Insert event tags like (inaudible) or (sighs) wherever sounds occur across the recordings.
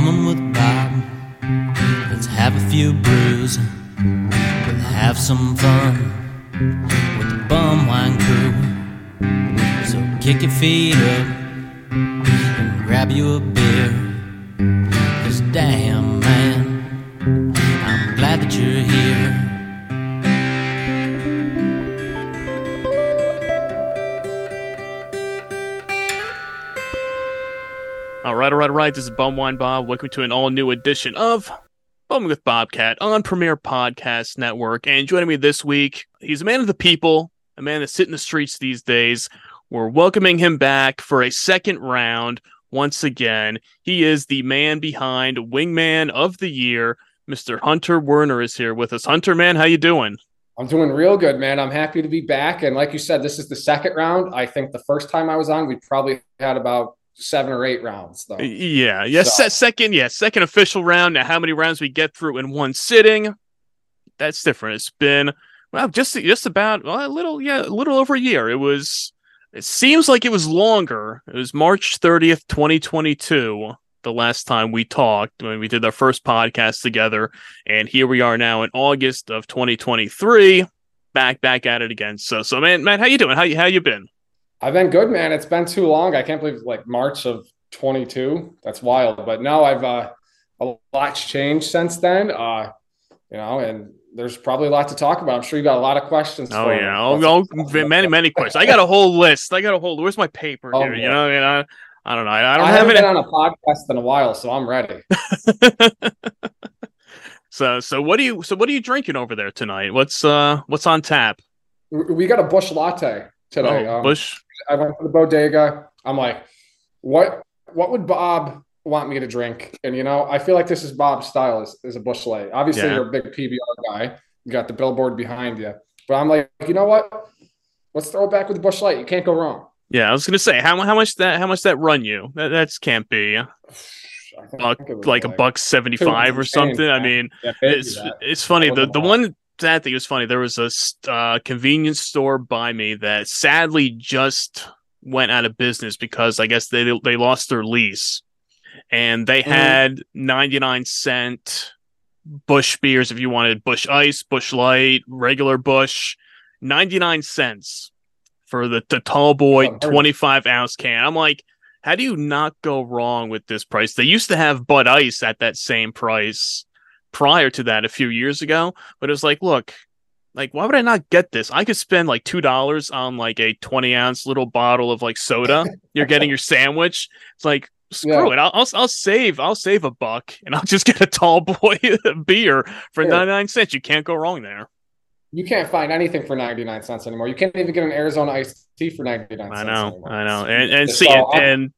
bumming with Bob. Let's have a few brews. We'll have some fun with the bum wine crew. So kick your feet up and grab you a beer. Cause damn, man, I'm glad that you're here. Right, all right, all right. This is Bumwine Bob. Welcome to an all new edition of Bumming with Bobcat on Premier Podcast Network. And joining me this week, he's a man of the people, a man that's sitting the streets these days. We're welcoming him back for a second round once again. He is the man behind Wingman of the Year. Mr. Hunter Werner is here with us. Hunter, man, how you doing? I'm doing real good, man. I'm happy to be back. And like you said, this is the second round. I think the first time I was on, we probably had about seven or eight rounds though. Yeah, yeah. So. second, yeah, second official round. Now, how many rounds we get through in one sitting? That's different. It's been well, just just about well, a little, yeah, a little over a year. It was. It seems like it was longer. It was March thirtieth, twenty twenty two. The last time we talked when we did our first podcast together, and here we are now in August of 2023, back back at it again. So, so man, man, how you doing? How you how you been? I've been good, man. It's been too long. I can't believe it's like March of 22. That's wild. But no, I've uh, a lot's changed since then. Uh, you know, and there's probably a lot to talk about. I'm sure you got a lot of questions. Oh yeah, I'll go many many questions. I got a whole list. I got a whole. Where's my paper oh, here? You know, you know. I don't know. I, I don't I have it been on a podcast in a while, so I'm ready. (laughs) so so what do you so what are you drinking over there tonight? What's uh what's on tap? We got a bush latte today. Oh, um, Busch I went to the bodega. I'm like, what what would Bob want me to drink? And you know, I feel like this is Bob's style is, is a Busch Light. Obviously, yeah. you're a big PBR guy. You got the billboard behind you. But I'm like, you know what? Let's throw it back with the Busch Light. You can't go wrong. Yeah, I was gonna say how how much that how much that run you? That that's can't be. (sighs) Buck, like, like, a buck seventy five or something. I mean, yeah, it's it's funny. The the one that thing was funny. There was a uh, convenience store by me that sadly just went out of business because I guess they they lost their lease, and they mm-hmm. had ninety nine cent Busch beers if you wanted Busch Ice, Busch Light, regular Busch, ninety nine cents for the the tall boy oh, twenty five ounce can. I'm like. How do you not go wrong with this price? They used to have Bud Ice at that same price prior to that a few years ago. But it was like, look, like why would I not get this? I could spend like two dollars on like a twenty ounce little bottle of like soda. You're getting your sandwich. It's like screw yeah. it. I'll, I'll, I'll save I'll save a buck and I'll (laughs) just get a tall boy (laughs) beer for yeah. ninety nine cents. You can't go wrong there. You can't find anything for ninety nine cents anymore. You can't even get an Arizona iced tea for ninety nine. I know, anymore. I know, and and see, so, and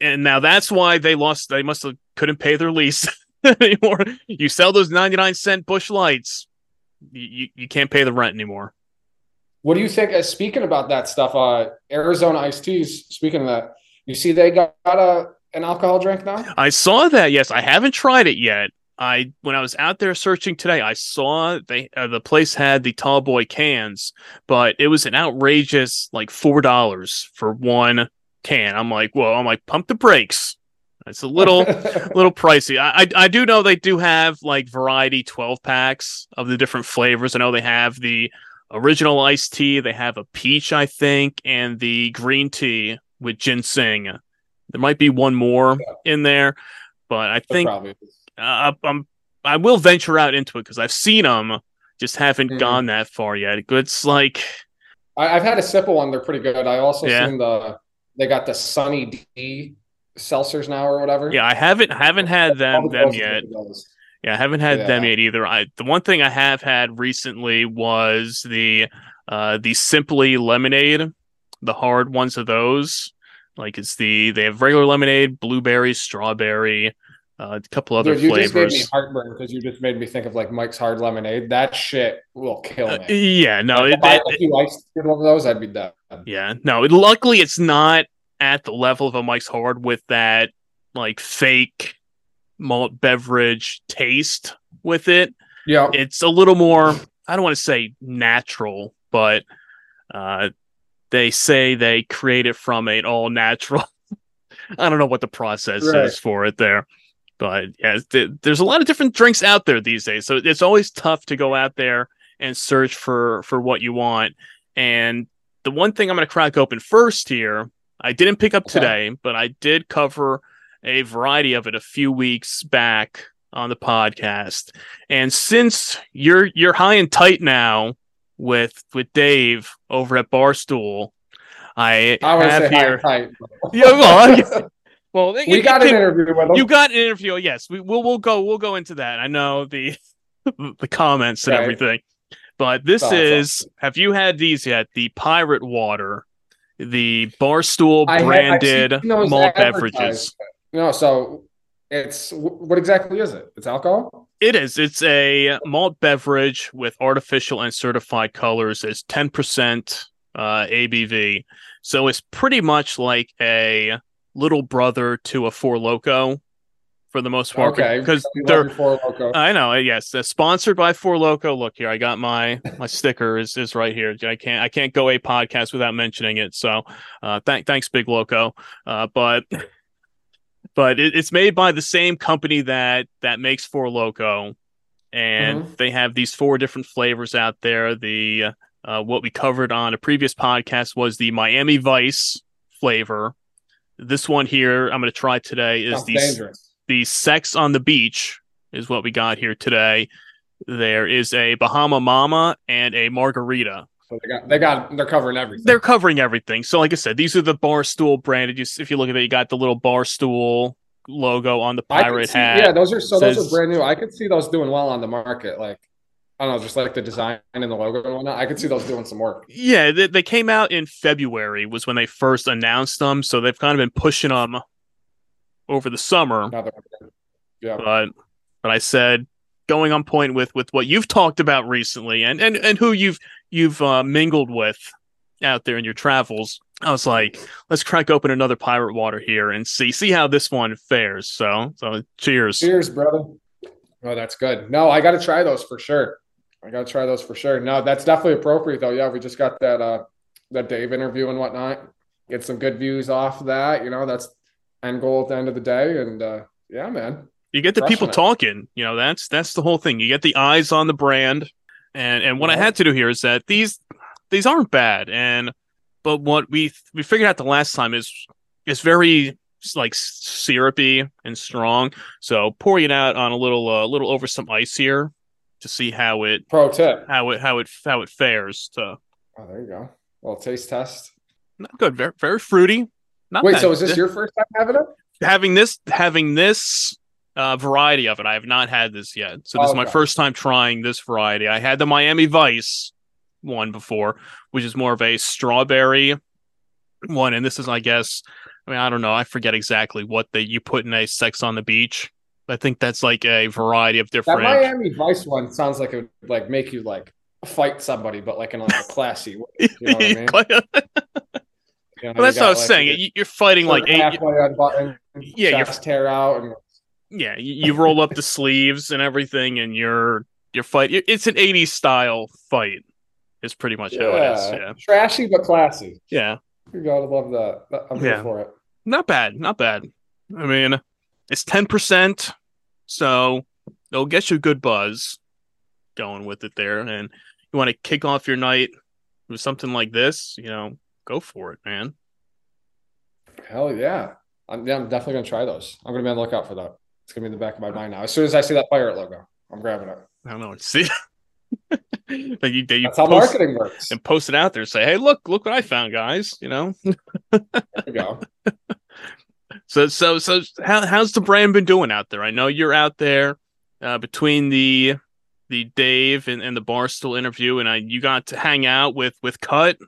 and now that's why they lost. They must have couldn't pay their lease. (laughs) (laughs) anymore. You sell those 99 cent Busch lights, you, you can't pay the rent anymore. What do you think? Uh, speaking about that stuff, uh, Arizona iced teas, speaking of that, you see they got, got a, an alcohol drink now? I saw that. Yes, I haven't tried it yet. I when I was out there searching today, I saw they uh, the place had the tall boy cans, but it was an outrageous like four dollars for one can. I'm like, well, I'm like, pump the brakes. It's a little (laughs) little pricey. I, I, I do know they do have like variety 12 packs of the different flavors. I know they have the original iced tea, they have a peach, I think, and the green tea with ginseng. There might be one more yeah. in there, but I think uh, I'm I will venture out into it because I've seen them, just haven't mm-hmm. gone that far yet. It's like I, have had a sip of one; they're pretty good. I also yeah. seen the they got the Sunny D seltzers now or whatever. Yeah, I haven't haven't had them them yet. Yeah, I haven't had yeah. them yet either. I the one thing I have had recently was the uh the simply lemonade, the hard ones of those. Like it's the they have regular lemonade, blueberry, strawberry, uh, a couple other Dude, you flavors. just made me heartburn because you just made me think of like Mike's Hard Lemonade. That shit will kill uh, me. Uh, yeah, no, like, it, if, I, if you liked one of those, I'd be dead. Yeah, no. It, luckily, it's not at the level of a Mike's Hard with that like fake malt beverage taste with it. Yeah. It's a little more, I don't want to say natural, but uh, they say they create it from an all natural. (laughs) I don't know what the process right. is for it there. But yeah, th- there's a lot of different drinks out there these days, so it's always tough to go out there and search for for what you want. And the one thing I'm going to crack open first here, I didn't pick up today, but I did cover a variety of it a few weeks back on the podcast. And since you're you're high and tight now with with Dave over at Barstool, I, I have here. (laughs) yeah, well, well, (laughs) we it, got an interview with him. You got an interview. Yes, we will. We'll go. We'll go into that. I know the (laughs) the comments and everything, but this is. Have you had these yet? The Pirate Water, the Barstool branded malt beverages. No, so it's what exactly is it? It's alcohol. It is. It's a malt beverage with artificial and certified colors. It's ten percent uh, ABV, so it's pretty much like a little brother to a Four Loko for the most part. Okay, because they're Four Loko. I know. Yes, uh, sponsored by Four Loko. Look here, I got my my sticker is is right here. I can't I can't go a podcast without mentioning it. So, uh, thank thanks, Big Loco. Uh, but but it, it's made by the same company that that makes Four Loko, and mm-hmm. they have these four different flavors out there. The uh, what we covered on a previous podcast was the Miami Vice flavor this one here I'm going to try today is the the Sex on the Beach is what we got here today. There is a Bahama Mama and a Margarita. So they got they got they're covering everything. They're covering everything. So like I said, these are the Barstool branded. You, if you look at it, you got the little Barstool logo on the pirate see, hat. Yeah, those are so says, those are brand new. I could see those doing well on the market. Like I don't know, just like the design and the logo and whatnot. I could see those doing some work. Yeah, they, they came out in February was when they first announced them, so they've kind of been pushing them over the summer. Yeah, but but I said going on point with with what you've talked about recently and and and who you've you've uh, mingled with out there in your travels. I was like, let's crack open another pirate water here and see see how this one fares. So so cheers. Cheers, brother. Oh, that's good. No, I got to try those for sure. I gotta try those for sure. No, that's definitely appropriate though. Yeah, we just got that uh that Dave interview and whatnot. Get some good views off of that. You know, that's end goal at the end of the day. And uh yeah, man. You get the people it. talking. You know, that's that's the whole thing. You get the eyes on the brand. And and what yeah. I had to do here is that these these aren't bad. And but what we we figured out the last time is it's very like syrupy and strong. So pouring it out on a little a uh, little over some ice here to see how it pro tip how it how it how it fares. To oh, there you go. Well, taste test. Not good. Very very fruity. Not Wait, so is this your first time having it? Having this having this uh, variety of it. I have not had this yet, so this oh, is my first time trying this variety. I had the Miami Vice one before, which is more of a strawberry one, and this is, I guess, I mean, I don't know, I forget exactly what they you put in a Sex on the Beach. I think that's like a variety of different. That Miami Vice one sounds like it would like make you like fight somebody, but like in like a classy way. You know what I (laughs) mean? (laughs) you know, well, that's what I was like, saying. You're fighting like eight. Halfway unbuttoned, yeah, you tear out and. Yeah, you, you roll up the sleeves and everything, and you're you're fight. It's an '80s style fight. Is pretty much yeah. how it is. Yeah, trashy but classy. Yeah, you gotta love that. I'm yeah. here for it. Not bad, not bad. I mean, it's 10%. So it'll get you a good buzz going with it there. And you want to kick off your night with something like this, you know, go for it, man. Hell yeah. I'm, yeah, I'm definitely going to try those. I'm going to be on the lookout for that. It's going to be in the back of my mind now. As soon as I see that pirate logo, I'm grabbing it. I don't know. (laughs) See? like you, you That's how marketing works. And post it out there. And say, hey, look, look what I found, guys. You know? there you go. (laughs) So so so how, how's the brand been doing out there? I know you're out there uh, between the the Dave and, and the Barstool interview, and I you got to hang out with with Cut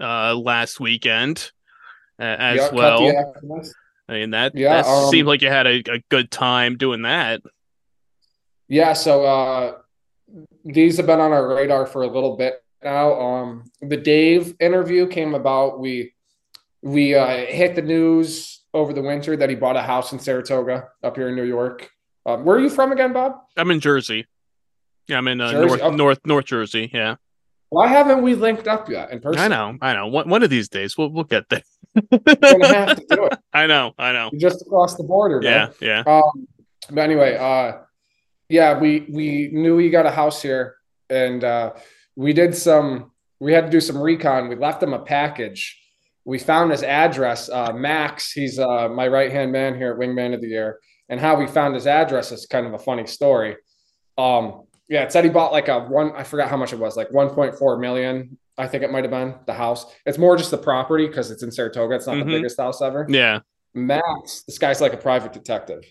uh, last weekend uh, as yeah, well. I mean that yeah, that um, seemed like you had a, a good time doing that. Yeah, so uh, these have been on our radar for a little bit now. Um, the Dave interview came about. We we uh, hit the news over the winter that he bought a house in Saratoga up here in New York. Um, where are you from again, Bob? I'm in Jersey. Yeah, I'm in uh, North okay. North North Jersey. Yeah. Why haven't we linked up yet in person? I know, I know. One, one of these days we'll we'll get there. gonna have to do it. (laughs) I know, I know. Just across the border. Yeah, yeah. Um, but anyway, uh, yeah, we we knew we got a house here, and uh, we did some. We had to do some recon. We left him a package. We found his address. Uh, Max, he's uh, my right hand man here at Wingman of the Year, and how we found his address is kind of a funny story. Um, yeah, it said he bought like a one. I forgot how much it was, like 1.4 million. I think it might have been the house. It's more just the property because it's in Saratoga. It's not mm-hmm. the biggest house ever. Yeah. Max, this guy's like a private detective.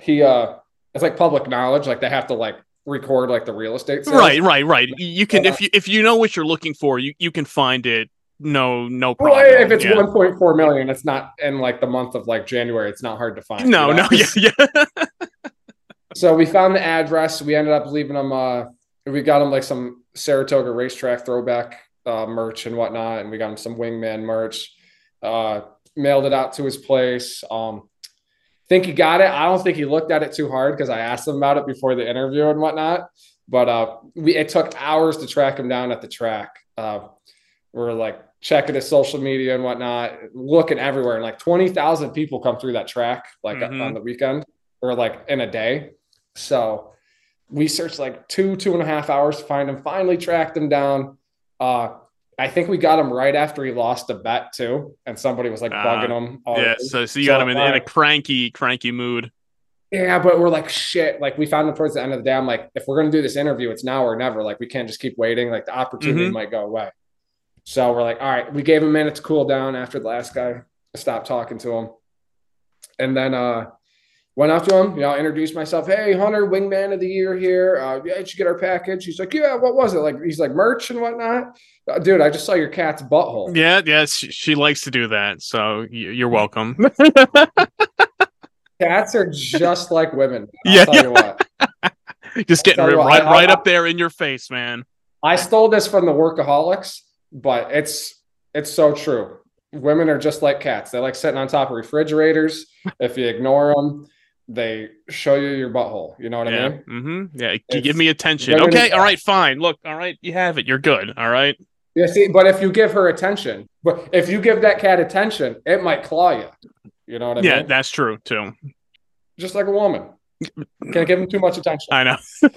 He uh it's like public knowledge. Like they have to like record like the real estate. Sales. Right, right, right. You can if you if you know what you're looking for, you you can find it. No, no problem. Well, if it's yeah. 1.4 million, it's not in like the month of like January. It's not hard to find. No, you know? no, (laughs) yeah, yeah. (laughs) so we found the address. We ended up leaving them. Uh, we got them like some Saratoga racetrack throwback uh, merch and whatnot, and we got him some wingman merch. Uh, mailed it out to his place. Um, think he got it. I don't think he looked at it too hard because I asked him about it before the interview and whatnot. But uh, we, it took hours to track him down at the track. Uh, we're like checking his social media and whatnot, looking everywhere, and like twenty thousand people come through that track like mm-hmm. on the weekend or like in a day. So we searched like two two and a half hours to find him. Finally tracked him down. Uh, I think we got him right after he lost a bet too, and somebody was like uh, bugging him. yeah, so, so you so got him in, in, a cranky, cranky mood. Yeah, but we're like shit. Like we found him towards the end of the day. I'm like, if we're gonna do this interview, it's now or never. Like we can't just keep waiting. Like the opportunity mm-hmm. might go away. So we're like, all right, we gave him a minute to cool down after the last guy stopped talking to him, and then uh went up to him, you know, introduced myself. Hey, Hunter, wingman of the year here. Uh, yeah, did you get our package? He's like, yeah, what was it? Like, he's like, merch and whatnot. Uh, dude, I just saw your cat's butthole. Yeah, yeah, she, she likes to do that. So you're welcome. (laughs) Cats are just like women. I'll yeah. Tell you what. (laughs) just getting right, right, right up there in your face, man. I stole this from the workaholics, but it's it's so true. Women are just like cats. They like sitting on top of refrigerators. if you ignore them, they show you your butthole. You know what yeah. I mean? Mm-hmm. Yeah. It's, give me attention. Okay. All right. Fine. Look. All right. You have it. You're good. All right. Yeah. See, but if you give her attention, but if you give that cat attention, it might claw you. You know what I yeah, mean? Yeah, that's true too. Just like a woman. Can't give him too much attention. I know. (laughs)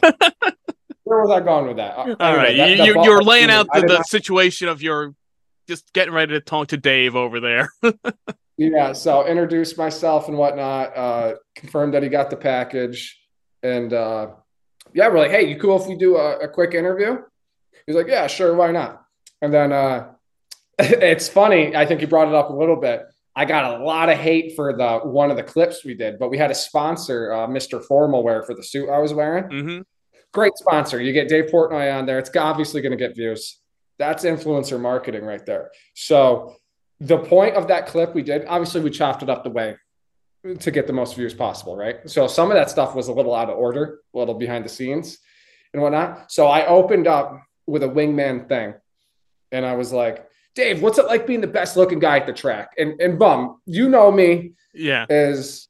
Where was I going with that? All anyway, right, that, you, you're laying out the, the not... situation of your just getting ready to talk to Dave over there. (laughs) yeah, so introduced myself and whatnot. Uh, confirmed that he got the package, and uh, yeah, we're like, "Hey, you cool if we do a, a quick interview?" He's like, "Yeah, sure, why not?" And then uh, (laughs) it's funny. I think he brought it up a little bit. I got a lot of hate for the one of the clips we did, but we had a sponsor, uh, Mr. Formal Wear, for the suit I was wearing. Mm-hmm. Great sponsor. You get Dave Portnoy on there. It's obviously going to get views. That's influencer marketing right there. So the point of that clip we did, obviously we chopped it up the way to get the most views possible, right? So some of that stuff was a little out of order, a little behind the scenes and whatnot. So I opened up with a wingman thing and I was like, Dave, what's it like being the best looking guy at the track? And and bum, you know me, yeah, is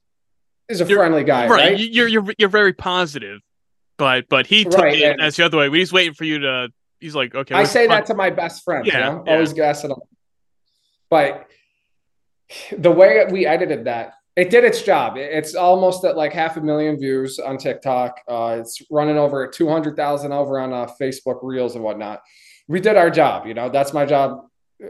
is a you're, friendly guy, right? right? You're you're you're very positive, but but he took right, it as the other way. He's waiting for you to he's like, okay. I say that to my best friend. Yeah, you know? yeah. always guessing them. But the way we edited that, it did its job. It's almost at like half a million views on TikTok. Uh, it's running over two hundred thousand over on uh, Facebook Reels and whatnot. We did our job. You know, that's my job.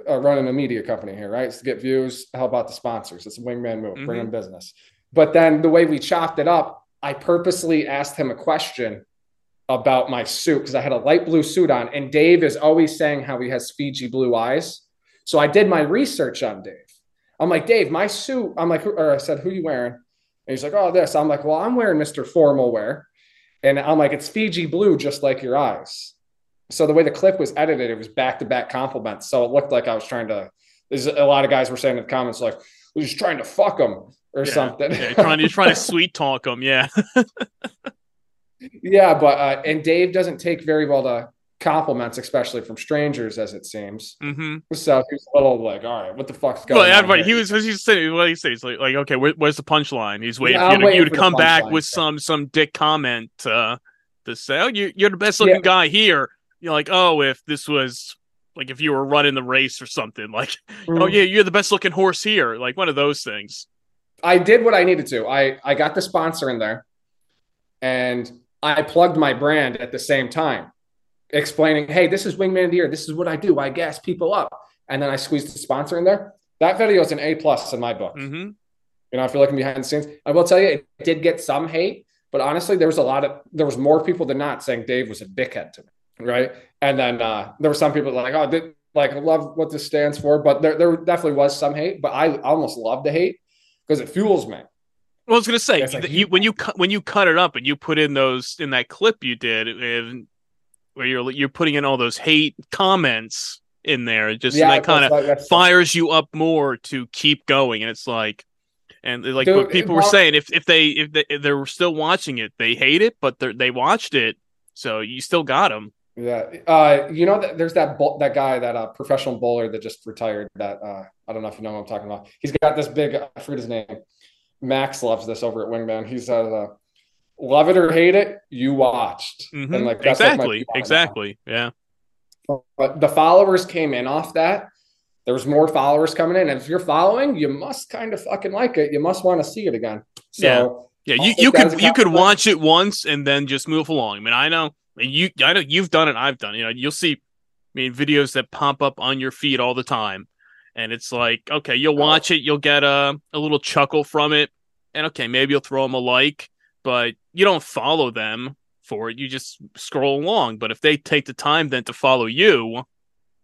Uh, running a media company here, right? It's to get views, help out the sponsors. It's a wingman move, mm-hmm. bring in business. But then the way we chopped it up, I purposely asked him a question about my suit because I had a light blue suit on, and Dave is always saying how he has Fiji blue eyes. So I did my research on Dave. I'm like, Dave, my suit. I'm like, or I said, who you wearing? And he's like, oh, this. I'm like, well, I'm wearing Mr. Formal wear. And I'm like, it's Fiji blue, just like your eyes. So the way the clip was edited, it was back to back compliments. So it looked like I was trying to. There's a lot of guys were saying in the comments like, we're just trying to fuck them or yeah, something. yeah, trying to trying (laughs) to sweet talk them. Yeah. yeah, but uh, and Dave doesn't take very well to compliments, especially from strangers, as it seems. Mm-hmm. So he's a little like, all right, what the fuck's going well, on? Well, he was, he's saying, what he say? He's like, like, okay, where, where's the punchline? He's waiting yeah, for you to, you to come back line, with some some dick comment uh, to say, oh, you, you're the best looking yeah. guy here. You're like, oh, if this was like if you were running the race or something, (laughs) like, mm-hmm. oh yeah, you're the best looking horse here, like one of those things. I did what I needed to. I I got the sponsor in there. and I plugged my brand at the same time, explaining, "Hey, this is Wingman of the Year. This is what I do. I gas people up." And then I squeezed the sponsor in there. That video is an A plus in my book. Mm-hmm. You know, if you're looking behind the scenes, I will tell you, it did get some hate, but honestly, there was a lot of there was more people than not saying Dave was a dickhead to me, right? And then uh, there were some people like, "Oh, did, like I love what this stands for," but there there definitely was some hate. But I almost love the hate because it fuels me. Well, I was gonna say like, you, when you cut when you cut it up and you put in those in that clip you did, and where you're you're putting in all those hate comments in there, it just yeah, that kind of fires you up more to keep going, and it's like, and like Dude, what people were saying, if if they if they if they're still watching it, they hate it, but they they watched it, so you still got them. Yeah, uh, you know, there's that that guy, that uh, professional bowler that just retired. That uh, I don't know if you know what I'm talking about. He's got this big. I forget his name Max loves this over at Wingman. He's uh, "Love it or hate it, you watched." Mm-hmm. And like exactly, exactly, yeah. But the followers came in off that. There was more followers coming in, and if you're following, you must kind of fucking like it. You must want to see it again. So, yeah, yeah. You, you could you could watch it once and then just move along. I mean, I know you. I know you've done it. I've done. It. You know, you'll see. I mean, videos that pop up on your feed all the time and it's like okay you'll watch it you'll get a, a little chuckle from it and okay maybe you'll throw them a like but you don't follow them for it you just scroll along but if they take the time then to follow you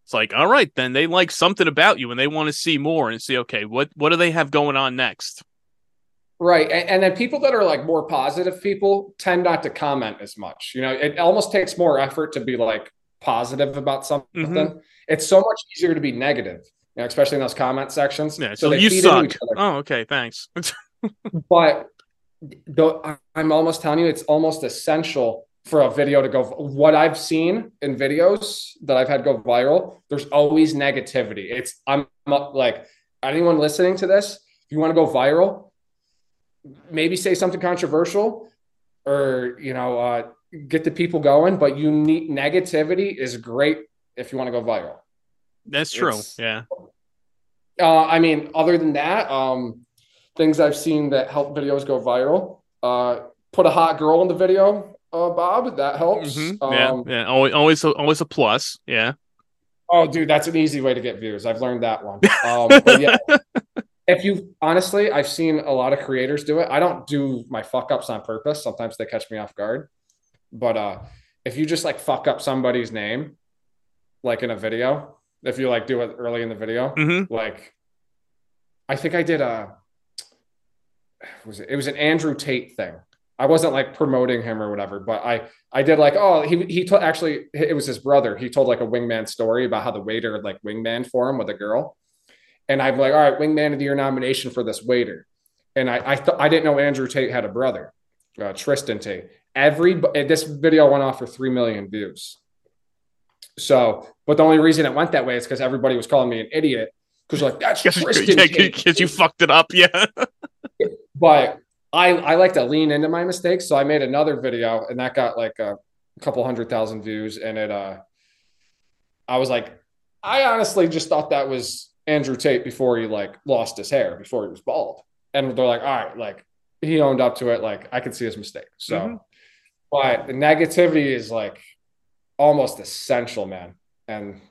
it's like all right then they like something about you and they want to see more and see okay what what do they have going on next right and, and then people that are like more positive people tend not to comment as much you know it almost takes more effort to be like positive about something mm-hmm. it's so much easier to be negative you know, especially in those comment sections. Yeah, so, so you suck. Oh, okay, thanks. (laughs) but though I'm almost telling you, it's almost essential for a video to go. What I've seen in videos that I've had go viral, there's always negativity. It's I'm like anyone listening to this, if you want to go viral, maybe say something controversial, or you know, uh, get the people going. But you need negativity is great if you want to go viral. That's true. It's, yeah. Uh, I mean, other than that, um, things I've seen that help videos go viral. Uh, put a hot girl in the video, uh, Bob. That helps. Mm-hmm. Yeah, um, yeah. Always, always, a, always a plus. Yeah. Oh, dude, that's an easy way to get views. I've learned that one. (laughs) Um, yeah, if you honestly, I've seen a lot of creators do it. I don't do my fuck ups on purpose. Sometimes they catch me off guard. But uh, if you just like fuck up somebody's name, like in a video, if you like do it early in the video. Mm-hmm. Like, I think I did a was it? It was an Andrew Tate thing. I wasn't like promoting him or whatever, but I I did like oh he he told actually it was his brother. He told like a wingman story about how the waiter like wingman for him with a girl, and I'm like all right wingman of the year nomination for this waiter, and I I thought I didn't know Andrew Tate had a brother, uh, Tristan Tate. Every this video went off for three million views. So, but the only reason it went that way is because everybody was calling me an idiot because you're like that's (laughs) Tristan (laughs) because you fucked it up, yeah. (laughs) but I I like to lean into my mistakes, so I made another video and that got like a couple hundred thousand views, and it uh, I was like, I honestly just thought that was Andrew Tate before he like lost his hair, before he was bald, and they're like, all right, like he owned up to it, like I could see his mistake, so. Mm-hmm. But the negativity is like almost essential, man. And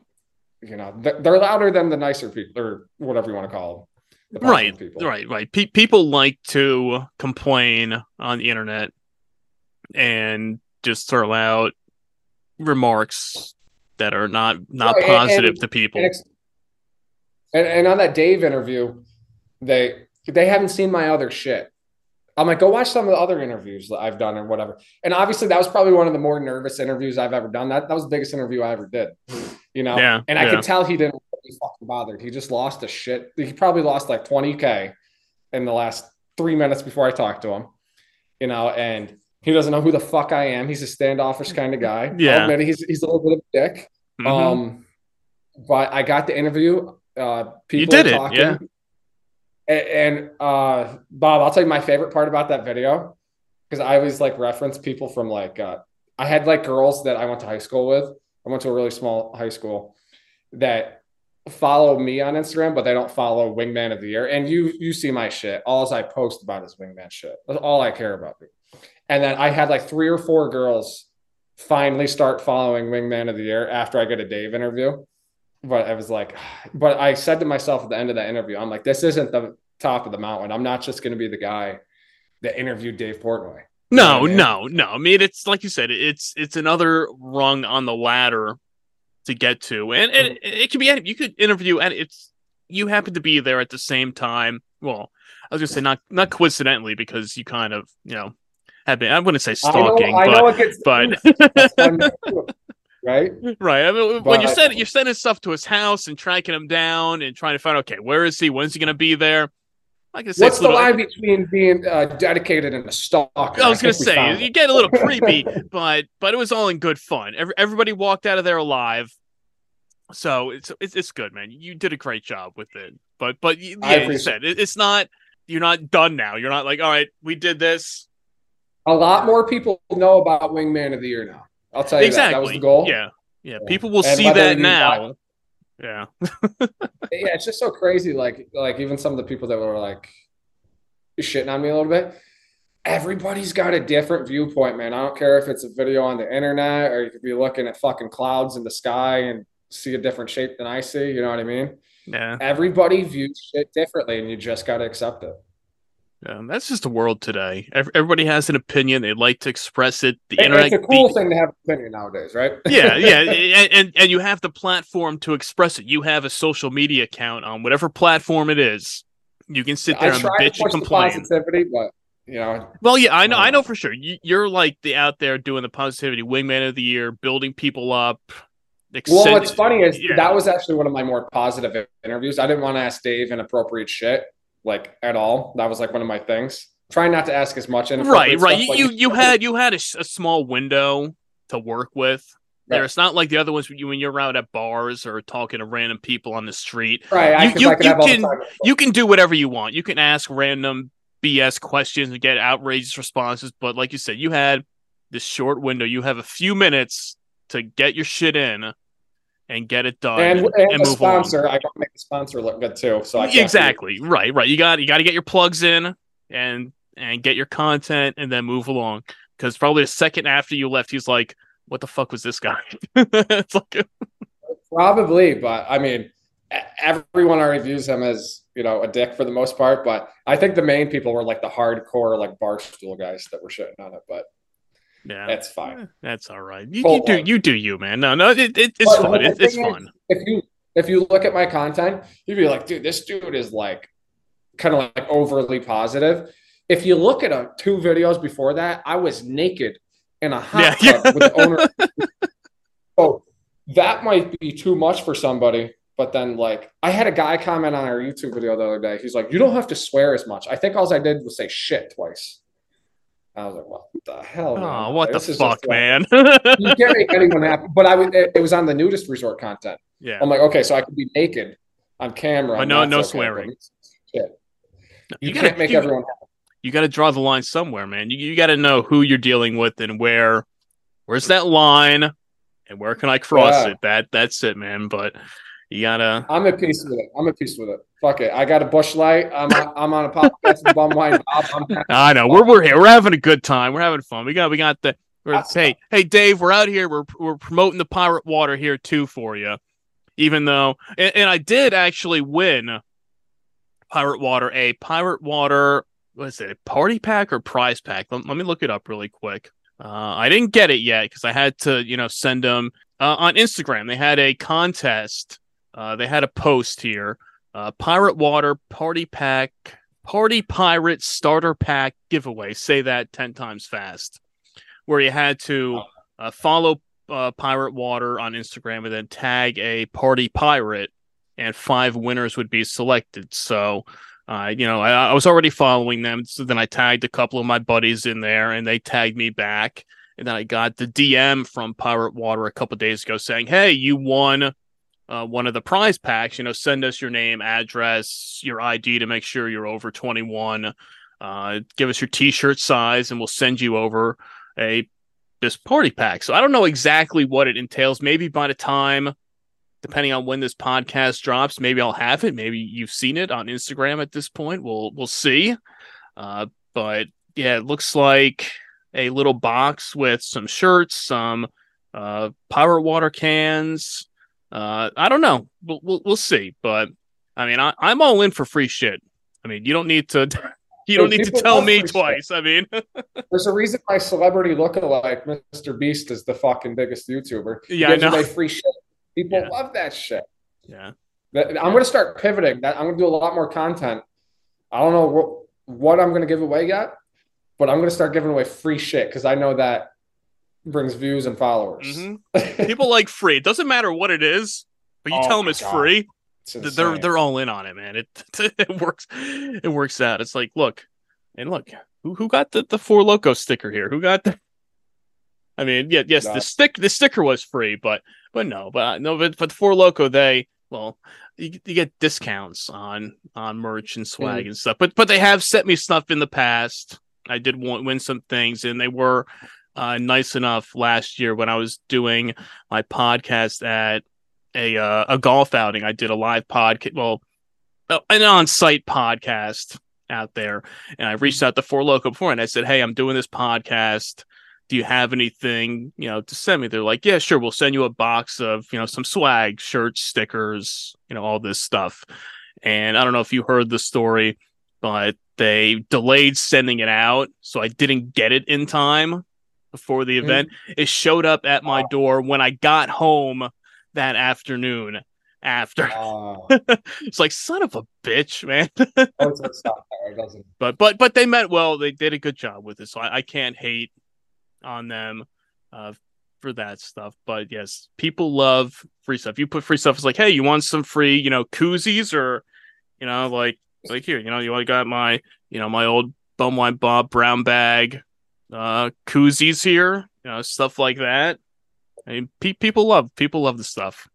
you know, they're louder than the nicer people or whatever you want to call them. Right, people. right, right. Pe- people like to complain on the internet and just throw out remarks that are not not right, positive and, to people. And, and on that Dave interview, they they haven't seen my other shit. I'm like, go watch some of the other interviews that I've done or whatever. And obviously, that was probably one of the more nervous interviews I've ever done. That that was the biggest interview I ever did, you know. Yeah, and I yeah. could tell he didn't really fucking bothered. He just lost a shit. He probably lost like 20k in the last three minutes before I talked to him, you know. And he doesn't know who the fuck I am. He's a standoffish kind of guy. (laughs) Yeah, admit he's he's a little bit of a dick. Mm-hmm. Um, but I got the interview. Uh, people you did it, talking. yeah and uh, Bob, I'll tell you my favorite part about that video because I always like reference people from like uh, I had like girls that I went to high school with. I went to a really small high school that follow me on Instagram, but they don't follow Wingman of the Year. And you you see my shit. All I post about is Wingman shit. That's all I care about. And then I had like three or four girls finally start following Wingman of the Year after I get a Dave interview. But I was like, (sighs) but I said to myself at the end of that interview, I'm like, this isn't the top of the mountain. I'm not just going to be the guy that interviewed Dave Portnoy. No, no, no. I mean, it's like you said, it's it's another rung on the ladder to get to, and, and mm-hmm. it, could be you could interview, and it's you happen to be there at the same time. Well, I was gonna say not not coincidentally because you kind of you know have been. I wouldn't say stalking, I know, I but, but (laughs) (laughs) right, right. I mean, but, when you're sending you're sending stuff to his house and tracking him down and trying to find okay, where is he? When's he gonna be there? Like I said, What's the line between being uh, dedicated and a stalker? I was going to say you get a little (laughs) creepy, but but it was all in good fun. Every, everybody walked out of there alive, so it's, it's it's good, man. You did a great job with it. But but yeah, you said it, it's not you're not done now. You're not like all right, we did this. A lot more people know about Wingman of the Year now. I'll tell you exactly. that. that was the goal. Yeah, yeah. yeah. People will and see that now. Yeah. (laughs) yeah, it's just so crazy. Like, like even some of the people that were like shitting on me a little bit. Everybody's got a different viewpoint, man. I don't care if it's a video on the internet or you could be looking at fucking clouds in the sky and see a different shape than I see. You know what I mean? Yeah. Everybody views shit differently, and you just got to accept it. Yeah, that's just the world today. Everybody has an opinion; they like to express it. The internet. It's a cool be- thing to have an opinion nowadays, right? (laughs) yeah, yeah, (laughs) and, and and you have the platform to express it. You have a social media account on whatever platform it is. You can sit there I and bitch and complain. positivity, but you know. Well, yeah, I know, I uh, know for sure. You, are like the out there doing the positivity, wingman of the year, building people up. Extend- well, what's funny is yeah. that was actually one of my more positive interviews. I didn't want to ask Dave inappropriate shit like at all. That was like one of my things. Trying not to ask as much. Right, right. You, you you had you had a, a, small window to work with. Right. There, it's not like the other ones when, you, when you're out at bars or talking to random people on the street. Right, you, you, you can you can do whatever you want. You can ask random BS questions and get outrageous responses. But like you said, you had this short window. You have a few minutes to get your shit in and get it done and, and, and, and sponsor. Along. I got to make the sponsor look good too. So exactly right, right. You got you got to get your plugs in and and get your content and then move along. Because probably a second after you left, he's like, "What the fuck was this guy?" (laughs) it's like (laughs) probably, but I mean, everyone already views him as you know a dick for the most part. But I think the main people were like the hardcore like barstool guys that were shitting on it. But yeah, that's fine. Eh, that's all right. You, you do you do you, man. No, no, it, it it's but, fun. It, it's fun. If you if you look at my content, you'd be like, dude, this dude is like kind of like overly positive. If you look at a, two videos before that, I was naked in a hot yeah, tub with the (laughs) owner. oh, that might be too much for somebody. But then, like, I had a guy comment on our YouTube video the other day. He's like, "You don't have to swear as much." I think all I did was say shit twice. I was like, what the hell? Man? Oh, what this the fuck, man? (laughs) you can't make anyone happy. But I it, it, was on the nudist resort content. Yeah. I'm like, okay, so I could be naked on camera. But no, no okay, swearing. You, you can't make you, everyone happy. You got to draw the line somewhere, man. You, you got to know who you're dealing with and where. Where's that line? And where can I cross yeah. it? That that's it, man. But you gotta. I'm at peace with it. I'm at peace with it. Fuck it. I got a Busch Light. I'm I'm on a podcast. bum wine. (laughs) I know. We're we're here. We're having a good time. We're having fun. We got we got the. hey hey Dave, we're out here. We're we're promoting the pirate water here too for you. Even though, and, and I did actually win pirate water. A pirate water. What is it? a Party pack or prize pack? Let, let me look it up really quick. Uh, I didn't get it yet because I had to, you know, send them uh, on Instagram. They had a contest uh, they had a post here uh, Pirate Water Party Pack, Party Pirate Starter Pack giveaway. Say that 10 times fast. Where you had to uh, follow uh, Pirate Water on Instagram and then tag a party pirate, and five winners would be selected. So, uh, you know, I, I, was already following them. So then I tagged a couple of my buddies in there, and they tagged me back. And then I got the DM from Pirate Water a couple days ago saying, "Hey, you won uh, one of the prize packs, you know, send us your name, address, your ID to make sure you're over 21. Uh, give us your T-shirt size, and we'll send you over a this party pack. So I don't know exactly what it entails. Maybe by the time depending on when this podcast drops, maybe I'll have it. Maybe you've seen it on Instagram at this point. We'll we'll see. Uh, but yeah, it looks like a little box with some shirts, some uh, power water cans. Uh, I don't know. We'll, we'll, we'll see. But I mean, I, I'm all in for free shit. I mean, you don't need to. (laughs) You don't need to tell me twice. Shit. I mean, (laughs) there's a reason my celebrity lookalike, Mr. Beast, is the fucking biggest YouTuber. Yeah, I know. Free shit. People yeah. love that shit. Yeah. I'm going to start pivoting. That I'm going to do a lot more content. I don't know what, what I'm going to give away yet, but I'm going to start giving away free shit because I know that brings views and followers. Mm-hmm. (laughs) People like free. It doesn't matter what it is, but you oh tell them it's God. free. It's they're they're all in on it, man. It (laughs) it works. It works out. It's like, look, and look, who who got the the Four Loko sticker here? Who got the? (laughs) I mean, yeah, yes, no. the stick the sticker was free, but but no, but uh, no, but, but the Four Loko they well, you, you get discounts on on merch and swag mm. and stuff. But but they have sent me stuff in the past. I did want, win some things, and they were uh, nice enough last year when I was doing my podcast at a uh, a golf outing. I did a live podcast, well, uh, an on site podcast out there, and I reached out to Four Loko before, and I said, "Hey, I'm doing this podcast. Do you have anything, you know, to send me?" They're like, "Yeah, sure. We'll send you a box of, you know, some swag, shirts, stickers, you know, all this stuff." And I don't know if you heard the story, but they delayed sending it out, so I didn't get it in time before the mm. event. Mm. It showed up at my door when I got home that afternoon after. (laughs) It's like son of a bitch, man. (laughs) but but but they meant well. They did a good job with it, so I, I can't hate on them uh, for that stuff. But yes, people love free stuff. You put free stuff. It's like, hey, you want some free, you know, koozies or you know, like like here, you know, you I got my you know my old bum Bumwine Bob brown bag uh koozies here, you know, stuff like that. I mean, pe- people love people love the stuff.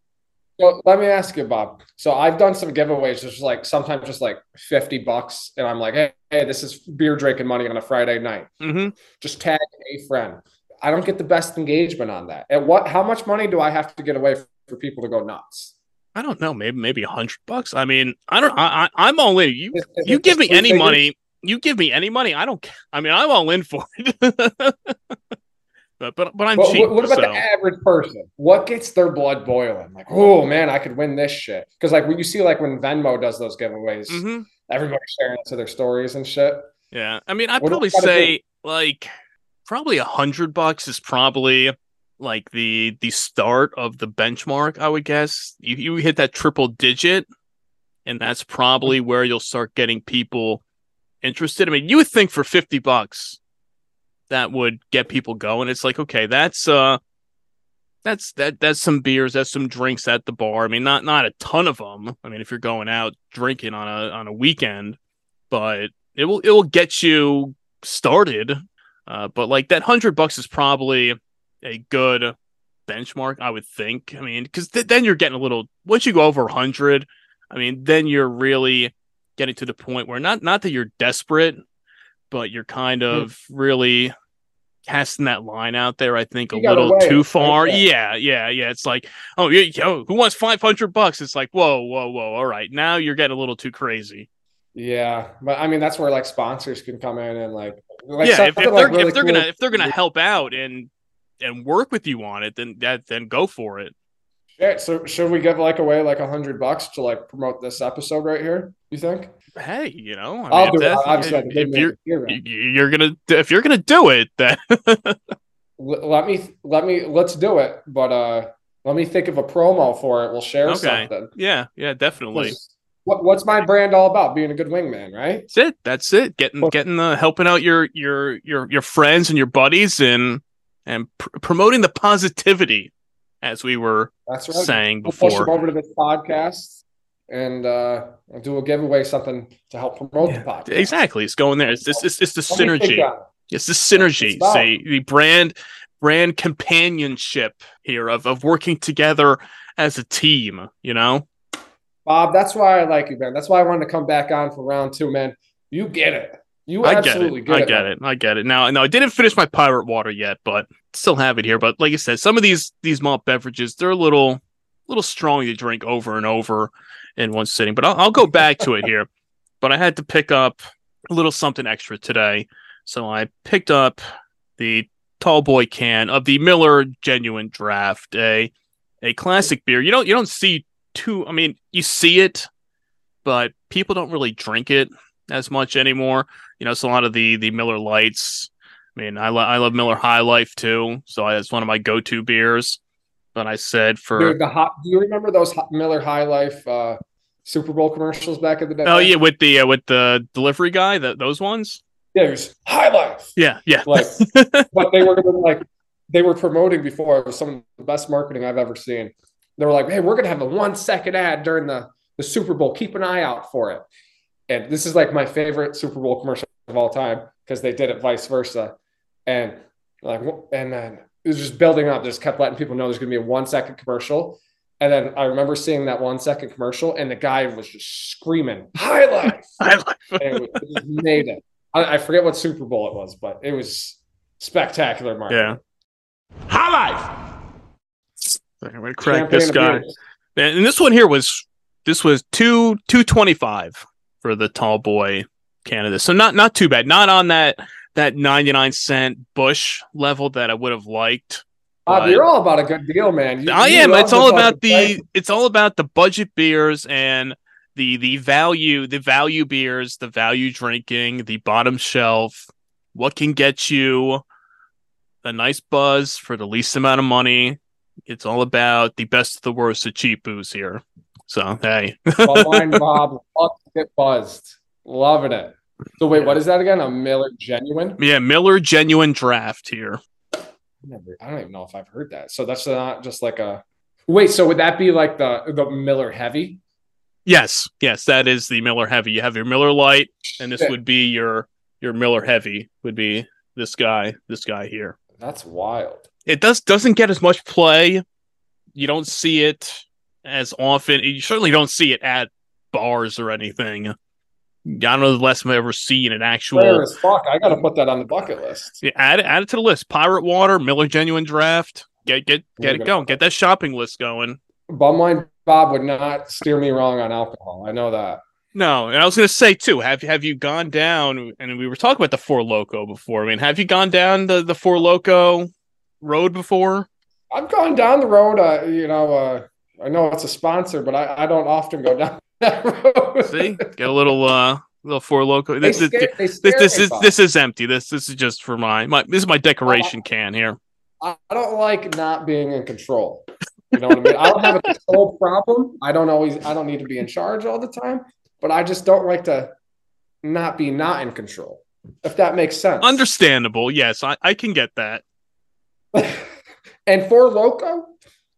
So let me ask you, Bob. So I've done some giveaways, just like sometimes just like fifty bucks, and I'm like, hey, hey this is beer drinking money on a Friday night. Mm-hmm. Just tag a friend. I don't get the best engagement on that. At what? How much money do I have to get away for people to go nuts? I don't know. Maybe maybe a hundred bucks. I mean, I don't. I, I am in. You you give me any money. You give me any money. I don't. Care. I mean, I'm all in for it. (laughs) But but but I'm cheap. What about so. the average person? What gets their blood boiling? Like, oh man, I could win this shit. Because like when you see like when Venmo does those giveaways, mm-hmm. everybody's sharing to their stories and shit. Yeah, I mean, I'd what probably say like probably a hundred bucks is probably like the the start of the benchmark. I would guess you you hit that triple digit, and that's probably where you'll start getting people interested. I mean, you would think for fifty bucks that would get people going. It's like, okay, that's uh that's that that's some beers, that's some drinks at the bar. I mean, not not a ton of them. I mean, if you're going out drinking on a on a weekend, but it will it will get you started. Uh, but like that hundred bucks is probably a good benchmark, I would think. I mean, because th- then you're getting a little once you go over hundred. I mean, then you're really getting to the point where not not that you're desperate, but you're kind hmm. of really casting that line out there. I think you a little too far. Yeah, yeah, yeah. It's like, oh, yo, who wants five hundred bucks? It's like, whoa, whoa, whoa. All right, now you're getting a little too crazy. Yeah, but I mean that's where like sponsors can come in and like, like yeah, if, if, they're like really if they're cool. gonna if they're gonna help out and and work with you on it, then that then go for it. Yeah, so should we give like away like a hundred bucks to like promote this episode right here? You think? Hey, you know, I will do it. Obviously, if, if you're, you're gonna if you're gonna do it, then (laughs) let me let me let's do it. But uh let me think of a promo for it. We'll share okay. something. Yeah, yeah, definitely. What, what's my brand all about? Being a good wingman, right? That's it. That's it. Getting getting the helping out your your your your friends and your buddies and and pr- promoting the positivity as we were That's right. saying before. We'll push them over to this podcast and uh, do a giveaway, something to help promote yeah, the podcast. Exactly, it's going there. It's this. It's, it's, the synergy. It's the synergy. Say the brand brand companionship here of of working together as a team. You know, Bob. That's why I like you, man. That's why I wanted to come back on for round two, man. You get it. You I absolutely get it. get I get it. I get it. Now, no, I didn't finish my pirate water yet, but still have it here. But like I said, some of these these malt beverages, they're a little little strong to drink over and over in one sitting. But I'll, I'll go back to it here. (laughs) But I had to pick up a little something extra today, so I picked up the tall boy can of the Miller Genuine Draft, a a classic beer. You don't you don't see too. I mean, you see it, but people don't really drink it as much anymore. You know, it's a lot of the the Miller Lights. I mean, I, lo- I love Miller High Life too, so it's one of my go to beers. But I said for Dude, the hot. Do you remember those Miller High Life uh, Super Bowl commercials back in the day? Oh yeah, with the uh, with the delivery guy, that those ones. Yeah, it was High Life. Yeah, yeah. Like, (laughs) but they were like they were promoting before. It was some of the best marketing I've ever seen. They were like, "Hey, we're gonna have a one second ad during the the Super Bowl. Keep an eye out for it." And this is like my favorite Super Bowl commercial of all time because they did it vice versa. And like, and then it was just building up. Just kept letting people know there's going to be a one second commercial. And then I remember seeing that one second commercial, and the guy was just screaming "High (laughs) Life!" High Life. and it, it made it. I, I, forget what Super Bowl it was, but it was spectacular. Mark. Yeah. High Life. I'm gonna crack this guy. And this one here was this was two two twenty five for the tall boy Canada. So not not too bad. Not on that that 99 cent Busch level that I would have liked. Bob, you're all about a good deal, man. You, I am. It's all about the it's all about the budget beers and the the value, the value beers, the value drinking, the bottom shelf. What can get you a nice buzz for the least amount of money? It's all about the best of the worst of cheap booze here. So hey, (laughs) Bob, get buzzed, loving it. So wait, what is that again? A Miller Genuine? Yeah, Miller Genuine Draft here. Never, I don't even know if I've heard that. So that's not just like a. Wait, so would that be like the the Miller Heavy? Yes, yes, that is the Miller Heavy. You have your Miller Lite, and this yeah. would be your your Miller Heavy. Would be this guy, this guy here. That's wild. It does doesn't get as much play. You don't see it as often. You certainly don't see it at bars or anything. I don't know the last time I've ever seen an actual. Rare as fuck. I got to put that on the bucket list. Yeah, add it, add it to the list. Pirate Water, Miller Genuine Draft. Get get get it going. Get that shopping list going. Bumwine Bob would not steer me wrong on alcohol. I know that. No, and I was going to say too. Have have you gone down? And we were talking about the Four Loko before. I mean, have you gone down the the Four Loko road before? I've gone down the road. Uh, you know, uh, I know it's a sponsor, but I, I don't often go down See, (laughs) get a little uh little Four Loko. This, scare, this, this, this is this is empty. This this is just for my my this is my decoration can here. I don't like not being in control. You know what I mean? I don't have a control problem. I don't always I don't need to be in charge all the time, but I just don't like to not be not in control. If that makes sense. Understandable. Yes, I, I can get that. (laughs) and Four Loko,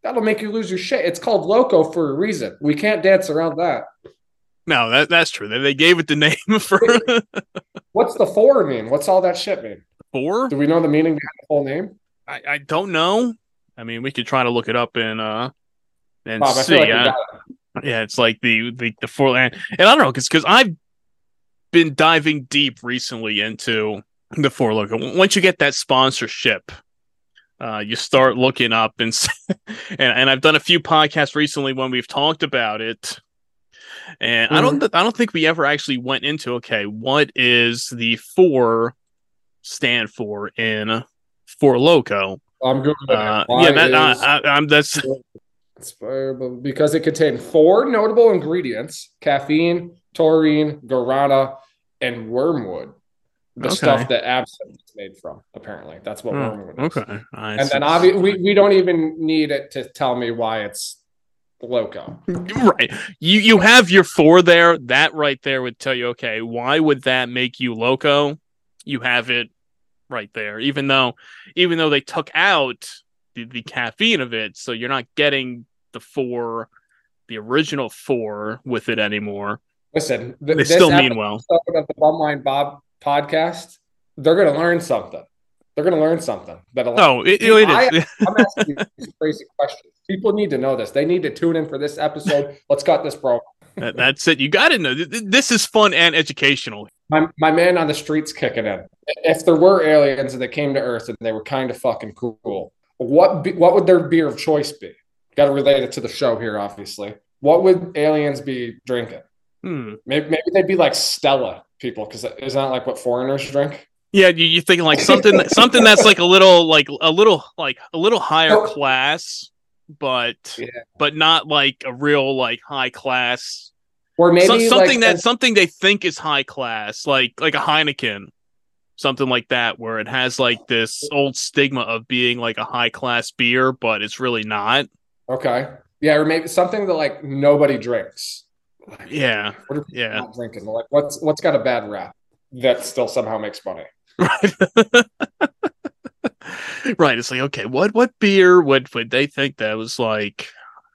That'll make you lose your shit. It's called Loco for a reason. We can't dance around that. No, that that's true. They, they gave it the name (laughs) for. What's the four mean? What's all that shit mean? Four? Do we know the meaning behind the whole name? I, I don't know. I mean, we could try to look it up and uh and Bob, see. Like uh, yeah, it's like the the the four land, and I don't know because because I've been diving deep recently into the Four Loko. Once you get that sponsorship uh, you start looking up and, (laughs) and and I've done a few podcasts recently when we've talked about it, and mm-hmm. I don't mm-hmm. I don't think we ever actually went into okay what is the four stand for in Four Loko. I'm good. Uh, yeah, that, I, am that's (laughs) because it contained four notable ingredients: caffeine, taurine, guarana, and wormwood the okay. stuff that absinthe is made from. Apparently, that's what oh, wormwood is. Okay, I and then obviously we, we don't even need it to tell me why it's loco. Right. You you have your four there. That right there would tell you. Okay, why would that make you loco? You have it right there. Even though even though they took out the, the caffeine of it, so you're not getting the four, the original four with it anymore. Listen, th- they still mean well. Of the Bumwine Bob podcast, they're going to learn something. They're going to learn something. That'll. No, it, it I, is. I'm asking these crazy questions. People need to know this. They need to tune in for this episode. Let's cut this program. That's it. You got to know. This is fun and educational. My, my man on the streets kicking in. If there were aliens and they came to Earth and they were kind of fucking cool, what be, what would their beer of choice be? got to relate it to the show here, obviously. What would aliens be drinking? Hmm. Maybe, maybe they'd be like Stella people because isn't that like what foreigners drink? Yeah, you, you're thinking like something (laughs) something that's like a little like a little like a little higher oh. class, but yeah. but not like a real like high class. Or maybe so, something like, that something they think is high class, like like a Heineken, something like that, where it has like this old stigma of being like a high class beer, but it's really not. Okay. Yeah, or maybe something that like nobody drinks. Yeah. yeah. drinking? Like what's what's got a bad rap that still somehow makes money? Right. (laughs) right. It's like, okay, what what beer would would they think that was like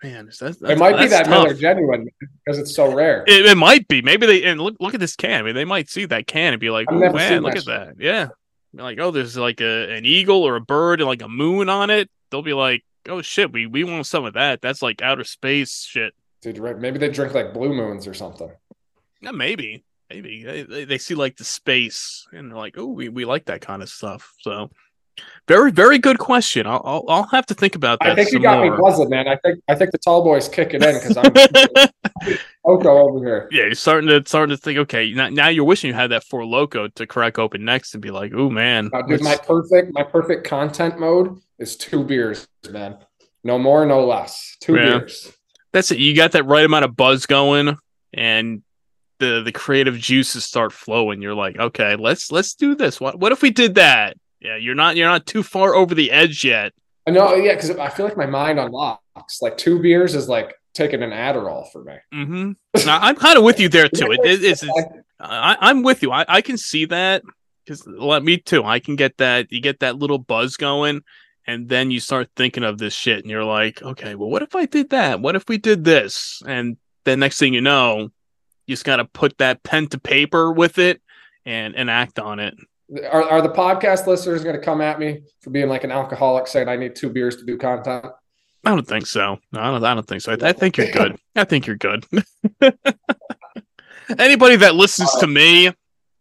man, is that, it might be that tough. Miller genuine because it's so rare. It, it, might be. Maybe they and look look at this can. I mean, they might see that can and be like, oh, man, look at that. Yeah. Like, oh, there's like a an eagle or a bird and like a moon on it. They'll be like, oh shit, we we want some of that. That's like outer space shit. Dude, right? Maybe they drink like blue moons or something. Yeah, maybe maybe they, they see like the space and they're like, oh, we, we like that kind of stuff. So very very good question. I'll I'll, I'll have to think about that. I think you got more. me buzzing, man. I think I think the tall boys kicking in because I'm (laughs) loco over here. Yeah, you're starting to starting to think. Okay, now, now you're wishing you had that Four Loko to crack open next and be like, oh man, uh, dude, my perfect my perfect content mode is two beers, man. No more, no less. Two yeah. beers. That's it. You got that right amount of buzz going, and the the creative juices start flowing. You're like, okay, let's let's do this. What what if we did that? Yeah, you're not you're not too far over the edge yet. I know, yeah, because I feel like my mind unlocks. Like two beers is like taking an Adderall for me. Mm-hmm. now, I'm kind of with you there too. It, it, it's, it's I, am with you. I, I can see that because let me too. I can get that. You get that little buzz going, and then you start thinking of this shit, and you're like, okay, well, what if I did that? What if we did this? And then next thing you know, you just got to put that pen to paper with it and and act on it. Are, are the podcast listeners going to come at me for being like an alcoholic saying I need two beers to do content? I don't think so. No, I don't. I don't think so. I, I think you're good. I think you're good. (laughs) Anybody that listens to uh, me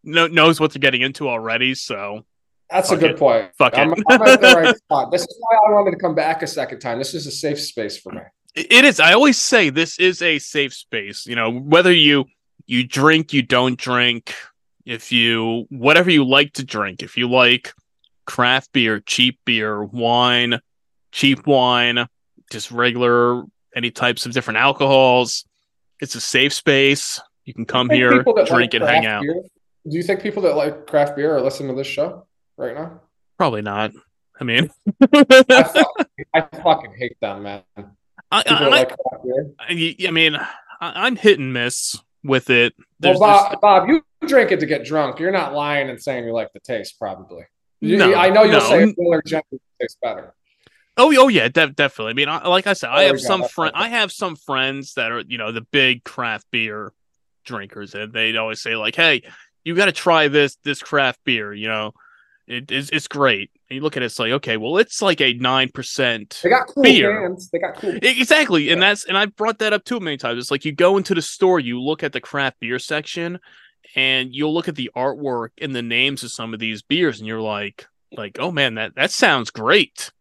know, knows what they're getting into already. So that's a good it. point. Fuck I'm, it. I'm at the right (laughs) spot. This is why I wanted to come back a second time. This is a safe space for me. It is. I always say this is a safe space. You know, whether you you drink, you don't drink, if you whatever you like to drink, if you like craft beer, cheap beer, wine, cheap wine, just regular any types of different alcohols, it's a safe space. You can come here, drink like and hang out. Beer, do you think people that like craft beer are listening to this show right now? Probably not. I mean, I, (laughs) fucking, I, fucking hate them, man. I, I, like I, I mean, I'm hit and miss with it. There's, well, Bob, Bob, you drink it to get drunk. You're not lying and saying you like the taste, probably. No, I know you'll no. say Miller Gently tastes better. Oh, oh yeah, de- definitely. I mean, I, like I said, I have some friends. I have some friends that are, you know, the big craft beer drinkers, and they always say like, "Hey, you got to try this this craft beer." You know, it, it's it's great. And you look at it, it's like, okay, well, it's like a nine percent. They got cool beer. Cans. They got cool. Exactly, yeah. and that's and I've brought that up too many times. It's like you go into the store, you look at the craft beer section, and you'll look at the artwork and the names of some of these beers, and you're like, like, oh man, that that sounds great.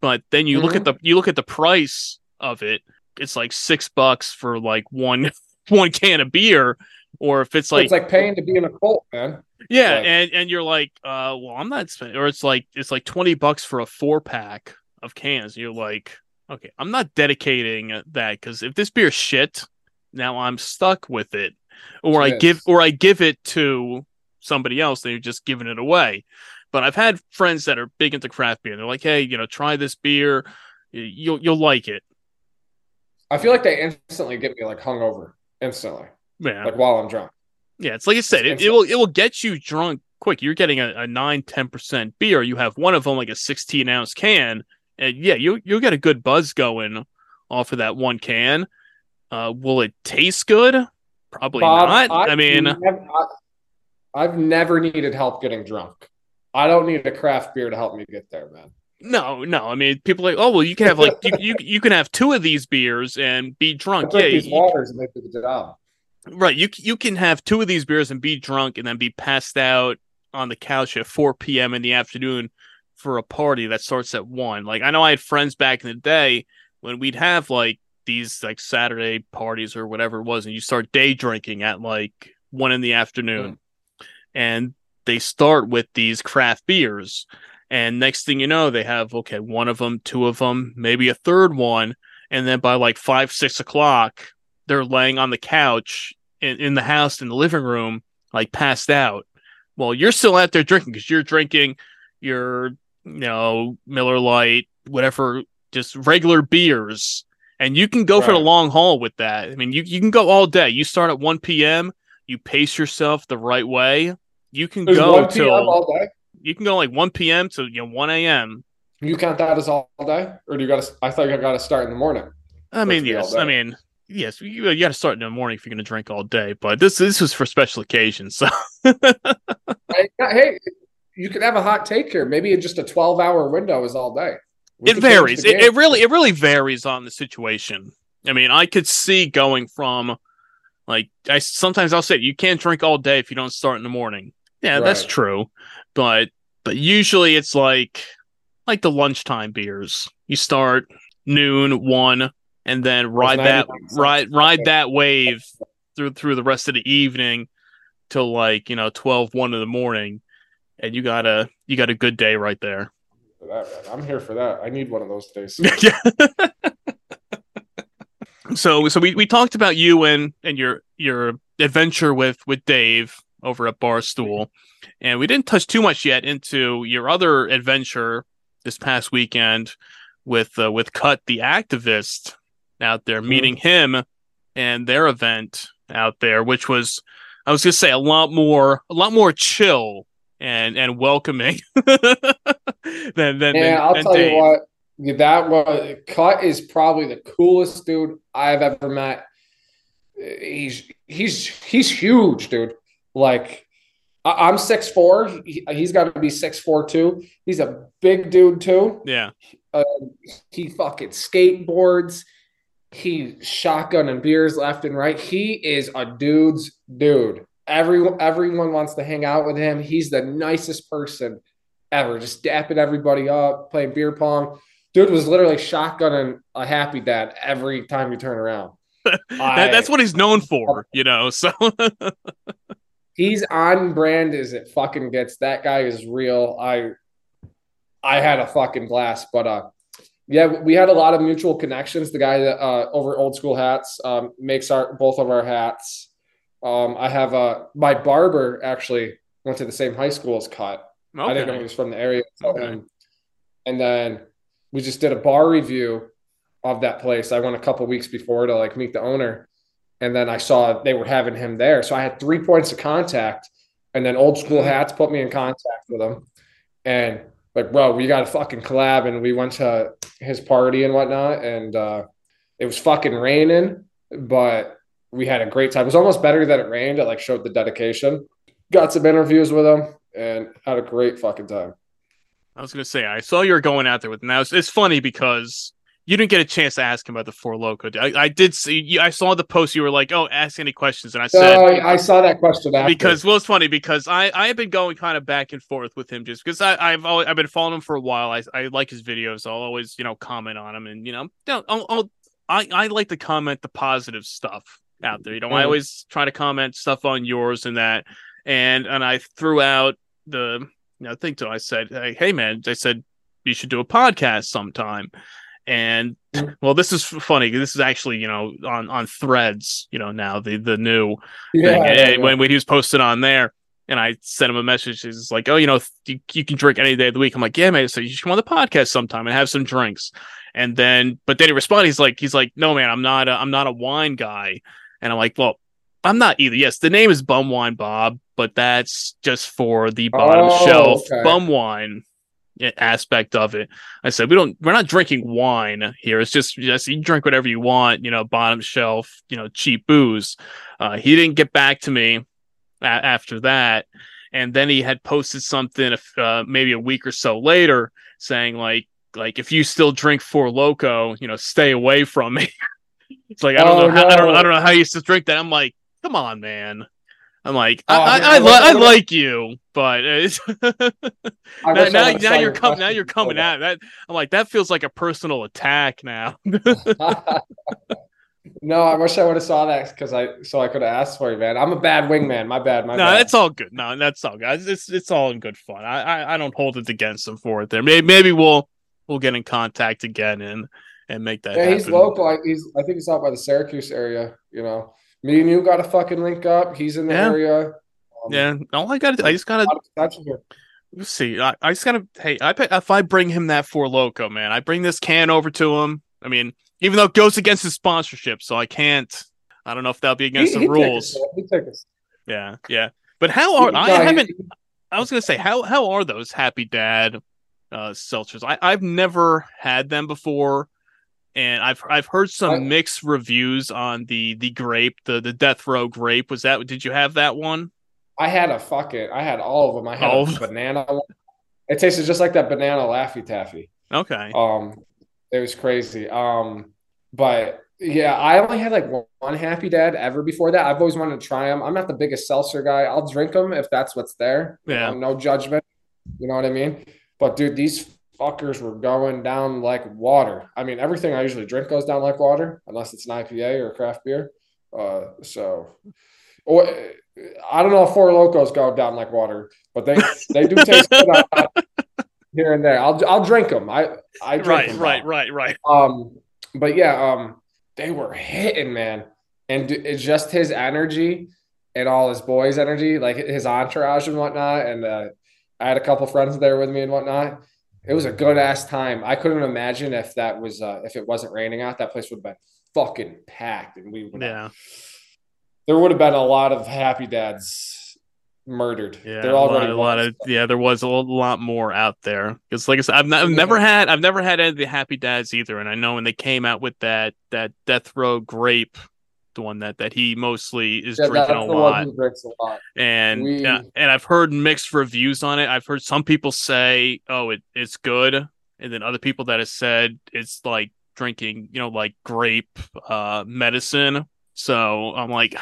But then you mm-hmm. look at mm-hmm. the you look at the price of it. It's like six bucks for like one (laughs) one can of beer, or if it's like it's like paying to be in a cult, man. Yeah, like, and and you're like, uh, well, I'm not spending, or it's like it's like twenty bucks for a four pack of cans. You're like, okay, I'm not dedicating that because if this beer shit, now I'm stuck with it, or I give or I give it to somebody else. They're just giving it away. But I've had friends that are big into craft beer. They're like, hey, you know, try this beer, you'll you'll like it. I feel like they instantly get me like hungover instantly. Yeah. Like while I'm drunk. Yeah, it's like I said, it, it will it will get you drunk quick. You're getting a, a 9 10% beer. You have one of them like a 16 ounce can. And yeah, you you'll get a good buzz going off of that one can. Uh, will it taste good? Probably Bob, not. I, I mean, never, I, I've never needed help getting drunk. I don't need a craft beer to help me get there, man. No, no. I mean, people like, oh well, you can have like you, (laughs) you, you can have two of these beers and be drunk. Yeah, these waters and they do the job. Right. You you can have two of these beers and be drunk and then be passed out on the couch at 4 p.m. in the afternoon for a party that starts at one. Like I know I had friends back in the day when we'd have like these like Saturday parties or whatever it was, and you start day drinking at like one in the afternoon, mm. and they start with these craft beers, and next thing you know, they have okay, one of them, two of them, maybe a third one, and then by like five, six o'clock, they're laying on the couch in, in the house in the living room, like passed out. Well, you're still out there drinking because you're drinking your, you know, Miller Lite, whatever, just regular beers. And you can go right. for the long haul with that. I mean, you, you can go all day. You start at 1 p.m., you pace yourself the right way. You can There's go till all day. You can go like 1 p.m. to you know 1 a.m. You count that as all day, or do you got to? I thought you got to start in the morning. I mean, yes. I mean, yes. You, you got to start in the morning if you're going to drink all day. But this this is for special occasions. So, (laughs) uh, hey, you could have a hot take here. Maybe just a 12 hour window is all day. We it varies. It, it really it really varies on the situation. I mean, I could see going from like I sometimes I'll say you can't drink all day if you don't start in the morning. Yeah, right. that's true. But but usually it's like like the lunchtime beers. You start noon, one, and then ride that ride ride that wave through through the rest of the evening till like, you know, 12, 1 in the morning. And you got a you got a good day right there. That, I'm here for that. I need one of those days. (laughs) yeah. so so we, we talked about you and and your your adventure with with Dave over at Barstool, and we didn't touch too much yet into your other adventure this past weekend with uh, with Cut the activist out there, mm-hmm. meeting him and their event out there, which was I was gonna say a lot more a lot more chill and and welcoming (laughs) than than yeah. I'll tell Dave. you what that was Cut is probably the coolest dude I've ever met. He's he's he's huge, dude. Like I'm six four. He, has got to be six four too. He's a big dude too. Yeah. Uh, he fucking skateboards. He shotgun and beers left and right. He is a dude's dude. Everyone everyone wants to hang out with him. He's the nicest person ever. Just dapping everybody up, playing beer pong dude was literally shotgunning a happy dad every time you turn around. (laughs) that, I, that's what he's known for, you know. So (laughs) he's on brand as it fucking gets. That guy is real. I I had a fucking blast, but uh yeah, we had a lot of mutual connections. The guy that uh, over old school hats um, makes our both of our hats. Um, I have uh, my barber actually went to the same high school as Cut. Okay. I didn't know he was from the area. Okay. and then we just did a bar review of that place. I went a couple weeks before to like meet the owner, and then I saw they were having him there. So I had three points of contact, and then Old School mm-hmm. Hats put me in contact with him, and like, bro, we got a fucking collab, and we went to his party and whatnot, and uh, it was fucking raining, but we had a great time. It was almost better that it rained. It like showed the dedication. Got some interviews with him and had a great fucking time. I was gonna say I saw you were going out there with. Now it's, it's funny because you didn't get a chance to ask him about the Four Loko. I, I did see. I saw the post. You were like, "Oh, ask any questions," and I said, oh, I saw that question after. because well, it's funny because I I have been going kind of back and forth with him just because I I've always, I've been following him for a while. I I like his videos. I'll always you know comment on him and you know I'll, I'll I I like to comment the positive stuff out there. You know, mm. I always try to comment stuff on yours and that, and and I threw out the I think so. I said, hey, hey, man, I said, you should do a podcast sometime. And mm. well, this is funny. This is actually, you know, on, on threads, you know, now the, the new yeah, thing. Yeah, yeah. When, when he was posted on there and I sent him a message. He's like, oh, you know, you, you can drink any day of the week. I'm like, yeah, man. So you should come on the podcast sometime and have some drinks. And then, but then he responded. He's like, he's like, no, man, I'm not, a, I'm not a wine guy. And I'm like, well, I'm not either. Yes, the name is Bum Wine Bob, but that's just for the bottom oh, shelf okay. bum wine aspect of it. I said we don't we're not drinking wine here. It's just just you drink whatever you want, you know, bottom shelf, you know, cheap booze. Uh, he didn't get back to me a- after that, and then he had posted something uh, maybe a week or so later saying like like if you still drink Four Loko, you know, stay away from me. (laughs) it's like I don't oh, know how, no. I don't I don't know how you used to drink that. I'm like, come on, man. I'm like, oh, I, I, I, I, li- I like you, but (laughs) now, now, now you're coming. Now you're coming at that. I'm like, that feels like a personal attack now. (laughs) (laughs) no, I wish I would have saw that because I so I could have asked for you, man. I'm a bad wingman. My bad. My no, bad. that's all good. No, that's all guys. It's it's all in good fun. I, I I don't hold it against him for it. There, maybe maybe we'll we'll get in contact again and and make that. Yeah, happen. he's local. I, he's I think he's out by the Syracuse area. You know, me and you got to fucking link up. He's in the yeah. area. Um, yeah, all I got to, do I just got to. Let's see. I, I just gotta. Hey, I if I bring him that Four Loko, man, I bring this can over to him. I mean, even though it goes against his sponsorship, so I can't. I don't know if that'll be against he, the rules. Yeah, yeah. But how are I haven't? I was gonna say how how are those Happy Dad uh seltzers? I I've never had them before and I've I've heard some I, mixed reviews on the the grape, the the Death Row grape. Was that? Did you have that one? I had a fuck it. I had all of them. I had oh. a banana. It tasted just like that banana Laffy Taffy. Okay. Um, it was crazy. Um, but yeah, I only had like one Happy Dad ever before that. I've always wanted to try them. I'm not the biggest seltzer guy. I'll drink them if that's what's there. Yeah. Know, no judgment. You know what I mean? But dude, these fuckers were going down like water. I mean, everything I usually drink goes down like water, unless it's an IPA or a craft beer. Uh, so, or, I don't know if Four Lokos go down like water, but they they do taste good (laughs) here and there. I'll I'll drink them. I I drink right them right right right. Um, but yeah, um, they were hitting man, and it's just his energy and all his boys' energy, like his entourage and whatnot. And uh, I had a couple friends there with me and whatnot it was a good ass time. I couldn't imagine if that was uh, if it wasn't raining out, that place would have been fucking packed, and we would yeah. There would have been a lot of happy dads murdered. Yeah, They're already a lot, a lot of yeah. There was a lot more out there because, like I said, I've, not, I've never had I've never had any of the happy dads either, and I know when they came out with that that death row grape the one that that he mostly is yeah, drinking a lot. a lot. And we... uh, and I've heard mixed reviews on it. I've heard some people say, "Oh, it, it's good," and then other people that have said it's like drinking, you know, like grape uh, medicine. So I'm like,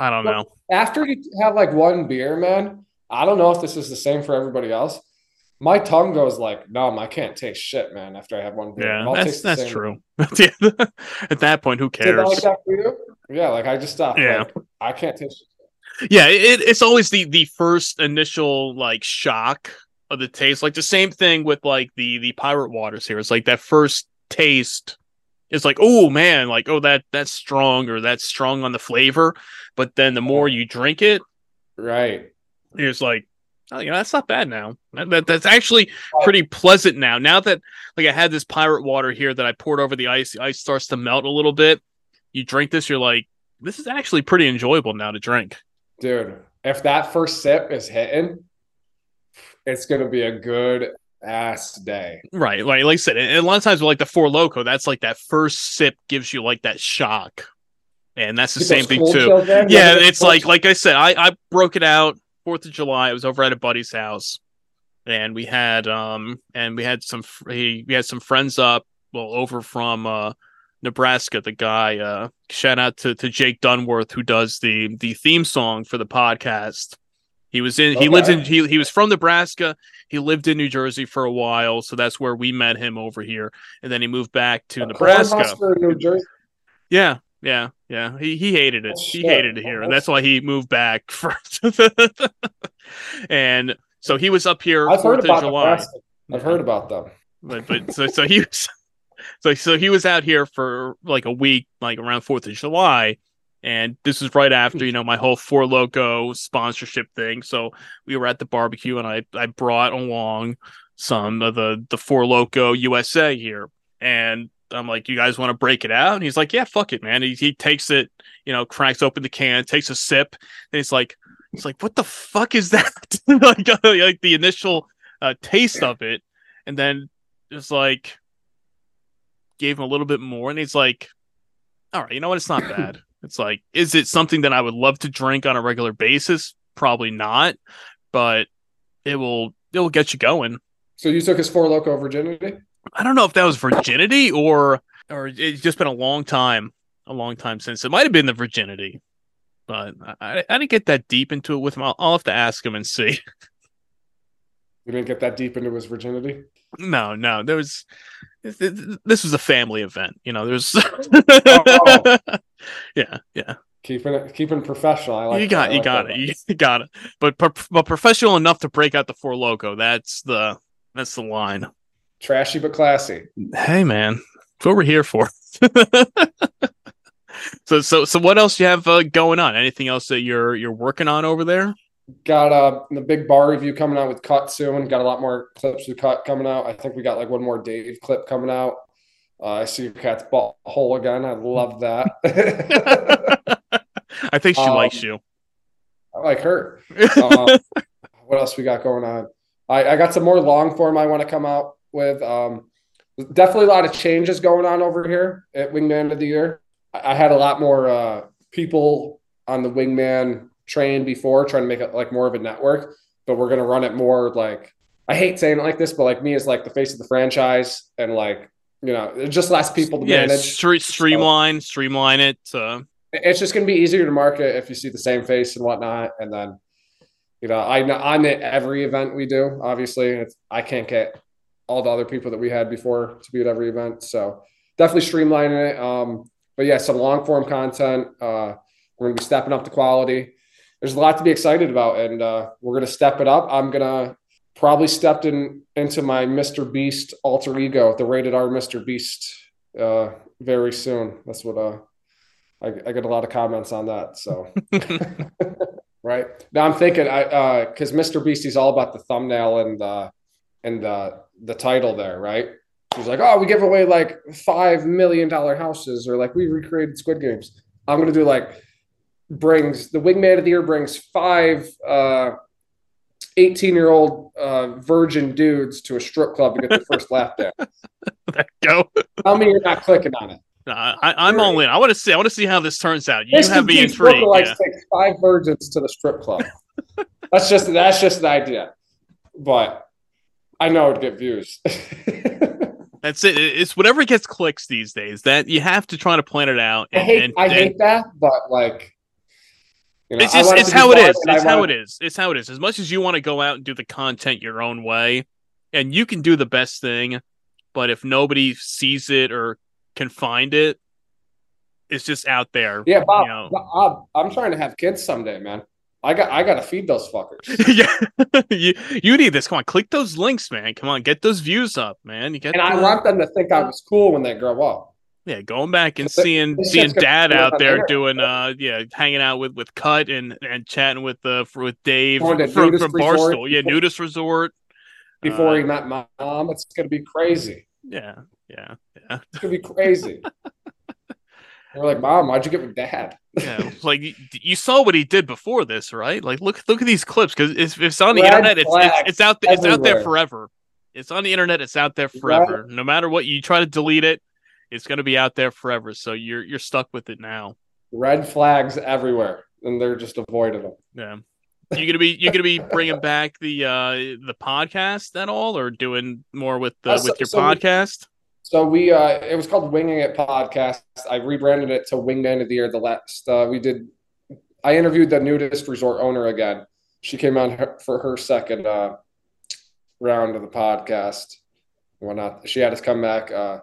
I don't know. After you have like one beer, man, I don't know if this is the same for everybody else. My tongue goes like numb. I can't taste shit, man. After I have one beer, yeah, that's that's true. (laughs) At that point, who cares? Like that for you? Yeah, like I just stopped. Yeah, like, I can't taste. Yeah, it, it's always the the first initial like shock of the taste. Like the same thing with like the the pirate waters here. It's like that first taste. It's like, oh man, like oh that that's strong or that's strong on the flavor. But then the more you drink it, right, it's like, oh, you know, that's not bad now. That, that, that's actually pretty pleasant now. Now that like I had this pirate water here that I poured over the ice, the ice starts to melt a little bit you drink this, you're like, this is actually pretty enjoyable now to drink. Dude, if that first sip is hitting, it's gonna be a good ass day. Right. Like like I said, and a lot of times with like the Four Loko, that's like that first sip gives you like that shock. And that's the Get same thing too. Yeah, it's like like I said, I, I broke it out Fourth of July. I was over at a buddy's house, and we had um and we had some he, we had some friends up well over from uh Nebraska, the guy. Uh, shout out to, to Jake Dunworth who does the the theme song for the podcast. He was in. Okay. He lives in. He he was from Nebraska. He lived in New Jersey for a while, so that's where we met him over here. And then he moved back to a Nebraska. New Jersey. Yeah, yeah, yeah. He he hated it. Oh, he hated it here, and that's why he moved back (laughs) first. and so he was up here. I've heard about July. I've heard about them. But but so so he was so so he was out here for like a week, like around Fourth of July, and this was right after you know my whole Four Loko sponsorship thing. So we were at the barbecue, and I I brought along some of the the Four Loko USA here, and I'm like, you guys want to break it out? And he's like, yeah, fuck it, man. He he takes it, you know, cracks open the can, takes a sip, and he's like, it's like, what the fuck is that? (laughs) like, (laughs) like the initial uh, taste of it, and then it's like gave him a little bit more, and he's like, "All right, you know what? It's not (clears throat) bad." it's like, is it something that I would love to drink on a regular basis? Probably not, but it will it will get you going. So you took his four loko virginity? I don't know if that was virginity or or it's just been a long time, a long time since. It might have been the virginity. but I, I didn't get that deep into it with him. I'll, I'll have to ask him and see. You didn't get that deep into his virginity. No, no, there was. This was a family event, you know. There's, oh. (laughs) (laughs) yeah, yeah. Keeping it, keeping professional. I like. You got, you like got it, (laughs) you got it. But but professional enough to break out the Four Loko. That's the that's the line. Trashy but classy. Hey man, that's what we're here for. so so so what else you have uh, going on? Anything else that you're you're working on over there? Got uh the big bar review coming out with Cut soon. Got a lot more clips with Cut coming out. I think we got like one more Dave clip coming out. Uh, I see your cat's ball hole again. I love that. (laughs) I think she um, likes you. I like her. Uh, (laughs) what else we got going on? I, I got some more long form I want to come out with. Um, definitely a lot of changes going on over here at Wingman of the Year. I, I had a lot more uh, people on the Wingman train before, trying to make it like more of a network. But we're gonna run it more like I hate saying it like this, but like me as like the face of the franchise and like you know just less people to yeah, manage. Street, streamline, so, streamline it. Uh... It's just gonna be easier to market if you see the same face and whatnot, and then you know I I'm at every event we do. Obviously, it's, I can't get all the other people that we had before to be at every event, so definitely streamlining it. Um, but yeah, some long form content. Uh, we're gonna be stepping up the quality there's a lot to be excited about, and uh, we're gonna step it up. I'm gonna probably step in into my Mr. Beast alter ego, the rated R Mr. Beast, uh, very soon. That's what uh, I, I get a lot of comments on that. So, (laughs) (laughs) right now I'm thinking I because uh, Mr. Beast is all about the thumbnail and uh, and uh, the title there, right? He's like, oh, we give away like five million dollar houses, or like we recreated Squid Games. I'm gonna do like brings the wingman of the year brings five uh, 18 year old uh, virgin dudes to a strip club to get their first lap dance. (laughs) there you go. Tell me you're not clicking on it. No, I, am all in. I want to see. I want to see how this turns out. You have me intrigued. Like yeah. takes five virgins to the strip club. (laughs) that's just that's just an idea, but I know it'd get views. (laughs) that's it. It's whatever gets clicks these days. That you have to try to plan it out. And, I hate. And, I hate that, but like you know, it's just, it's how it is. It's how it is. It's how it is. As much as you want to go out and do the content your own way, and you can do the best thing, but if nobody sees it or can find it, it's just out there. Yeah, Bob, you know. Bob, I'm trying to have kids someday, man. I got I got to feed those fuckers. (laughs) yeah, (laughs) you you need this. Come on, click those links, man. Come on, get those views up, man. You get and the... I want them to think I was cool when they grow up. Yeah, going back and seeing seeing dad out there doing uh yeah, hanging out with with Cut and and chatting with uh with Dave from, from Barstool. Yeah, nudist resort. Before uh, he met mom, it's gonna be crazy. Yeah, yeah, yeah. It's gonna be crazy. (laughs) We're like, Mom, why'd you get with Dad? yeah, like you saw what he did before this, right? Like, look, look at these clips because it's, it's on the Red internet. It's, it's, it's out there. It's out there forever. It's on the internet. It's out there forever. Right. No matter what you try to delete it, it's going to be out there forever. So you're you're stuck with it now. Red flags everywhere, and they're just avoiding them. Yeah. You gonna be you gonna be bringing back the uh the podcast at all, or doing more with the uh, so, with your so podcast? We, so we uh it was called Winging It Podcast. I rebranded it to Wingman of the Year. The last uh, we did, I interviewed the nudist resort owner again. She came on her, for her second uh round of the podcast. Why not? She had us come back. Uh,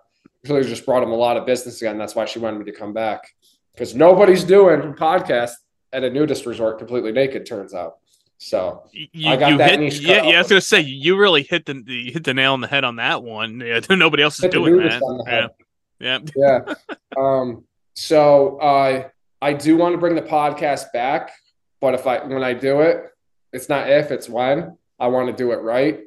really just brought him a lot of business again. That's why she wanted me to come back because nobody's doing podcast at a nudist resort completely naked. Turns out. So you, I got that hit. Yeah, yeah, I was gonna say you really hit the you hit the nail on the head on that one. Yeah, (laughs) nobody else is doing that. Yeah, yeah. yeah. (laughs) um. So uh, I do want to bring the podcast back, but if I when I do it, it's not if, it's when. I want to do it right.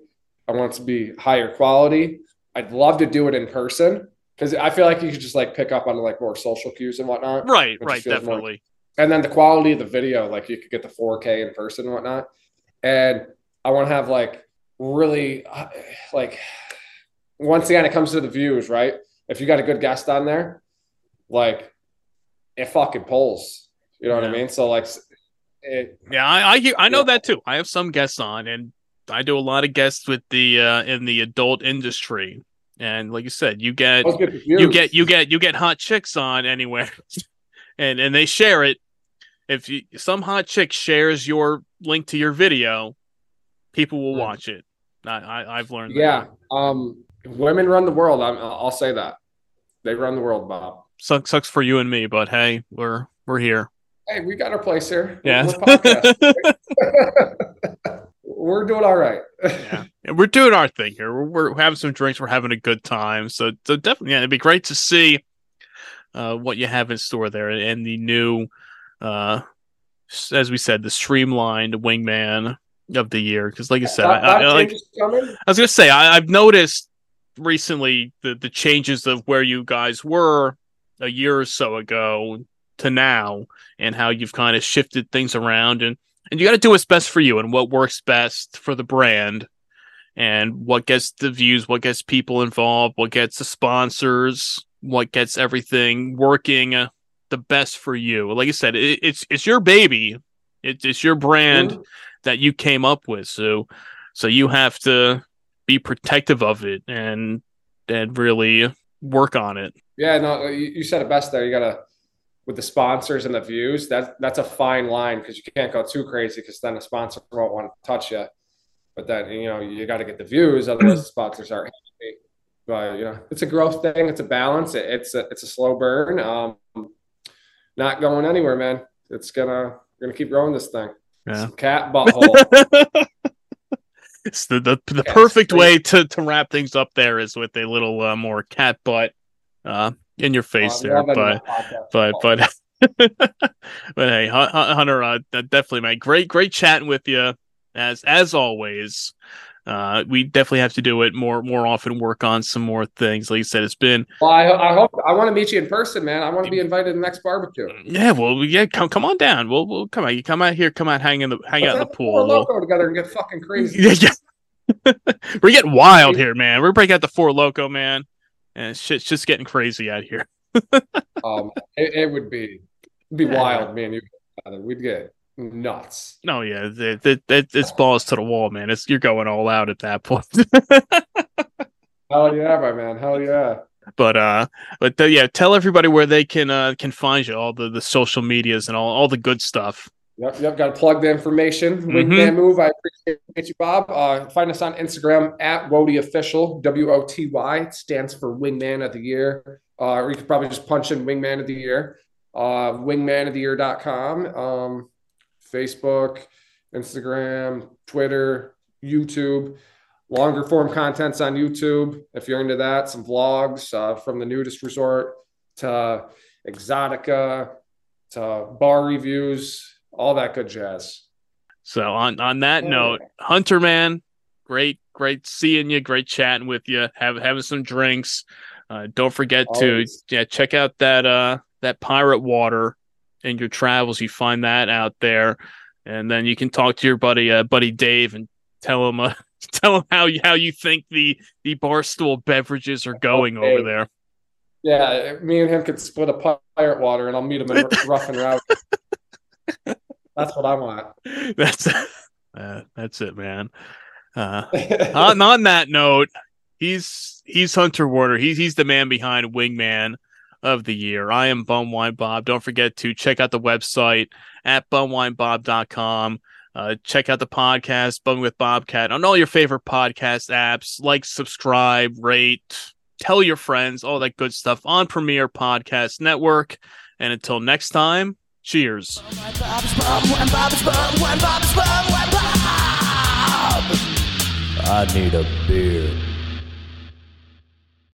I want it to be higher quality. I'd love to do it in person because I feel like you could just like pick up on like more social cues and whatnot. Right, right, definitely. More, and then the quality of the video, like you could get the 4K in person and whatnot. And I want to have like really (sighs) like once again, it comes to the views, right? If you got a good guest on there, like it fucking pulls. You know yeah. what I mean? So like, it, yeah, I I, hear, I know yeah. that too. I have some guests on, and I do a lot of guests with the uh, in the adult industry and like you said, you get you get you get you get hot chicks on anywhere, (laughs) and and they share it. if you, some hot chick shares your link to your video, people will hmm. watch it. I, I have learned. Yeah, um, women run the world. i will say that they run the world, Bob. Sucks sucks for you and me, but hey, we're we're here. Hey, we got our place here. Yeah, (laughs) (laughs) we're, doing all right. yeah, and we're doing our thing here. We're, we're having some drinks. We're having a good time. So, so definitely, yeah, it'd be great to see uh, what you have in store there and the new, uh, as we said, the streamlined wingman of the year. Because, like I said, I, I, I, like, I was gonna say I, I've noticed recently the the changes of where you guys were a year or so ago to now, and how you've kind of shifted things around and and you got to do what's best for you and what works best for the brand and what gets the views, what gets people involved, what gets the sponsors, what gets everything working uh, the best for you. Like I said, it, it's it's your baby. It, it's your brand mm-hmm. that you came up with. So so you have to be protective of it and and really work on it. Yeah, no, you, you said it best there. You gotta with the sponsors and the views. That that's a fine line because you can't go too crazy because then the sponsor won't want to touch you. But then you know you got to get the views, otherwise the sponsors aren't happy but you know, it's a growth thing. It's a balance. It, it's a it's a slow burn. Um, not going anywhere, man. It's gonna we're gonna keep growing this thing. Yeah. cat butthole. (laughs) it's the the, the perfect way to to wrap things up. There is with a little uh, more cat butt uh, in your face there, but, but but (laughs) but but hey, Hunter, uh, definitely, man, great great chatting with you as as always uh, we definitely have to do it more more often. Work on some more things. Like you said, it's been. Well, I, I hope I want to meet you in person, man. I want to be invited to the next barbecue. Yeah, well, yeah, come come on down. We'll we'll come out. You come out here. Come out, hang in the hang Let's out in the pool. Four Loko together and get fucking (laughs) crazy. Yeah, (laughs) yeah. We're getting wild here, man. We're breaking out the Four Loko, man, and shit's just getting crazy out here. (laughs) um, it, it, would be be yeah. wild, man. You we'd get nuts. No, yeah, it, it, it, it's balls to the wall, man. It's you're going all out at that point. (laughs) Hell yeah, my man. Hell yeah. But uh, but the, yeah, tell everybody where they can uh can find you, all the the social medias and all all the good stuff. Yep, yep. Got to plug the information. Mm-hmm. Wingman move. I appreciate you, Bob. Uh, find us on Instagram at Woty Official. W O T Y. It stands for Wingman of the Year. Uh, or you could probably just punch in Wingman of the Year. Uh, wingmanoftheyear.com. Um, Facebook, Instagram, Twitter, YouTube. Longer form contents on YouTube if you're into that. Some vlogs uh, from the nudist resort to Exotica to bar reviews, all that good jazz. So on on that oh. note, Hunter man, great great seeing you, great chatting with you, have having some drinks. Uh, don't forget Always. to yeah check out that uh that pirate water in your travels, you find that out there, and then you can talk to your buddy, uh, buddy Dave, and tell him, uh, (laughs) tell him how you how you think the the barstool beverages are going okay. over there. Yeah, me and him could split a pirate water, and I'll meet him in (laughs) rough and rowdy. That's what I want. (laughs) That's uh, that's it, man. Uh, (laughs) on, on that note, he's he's Hunter Werner. He's he's the man behind Wingman of the year. I am Bumwine Bob. Don't forget to check out the website at bumwinebob.com. Uh, check out the podcast, Bum with Bobcat, on all your favorite podcast apps. Like, subscribe, rate, tell your friends, all that good stuff on Premier Podcast Network. And until next time, cheers. I need a beer.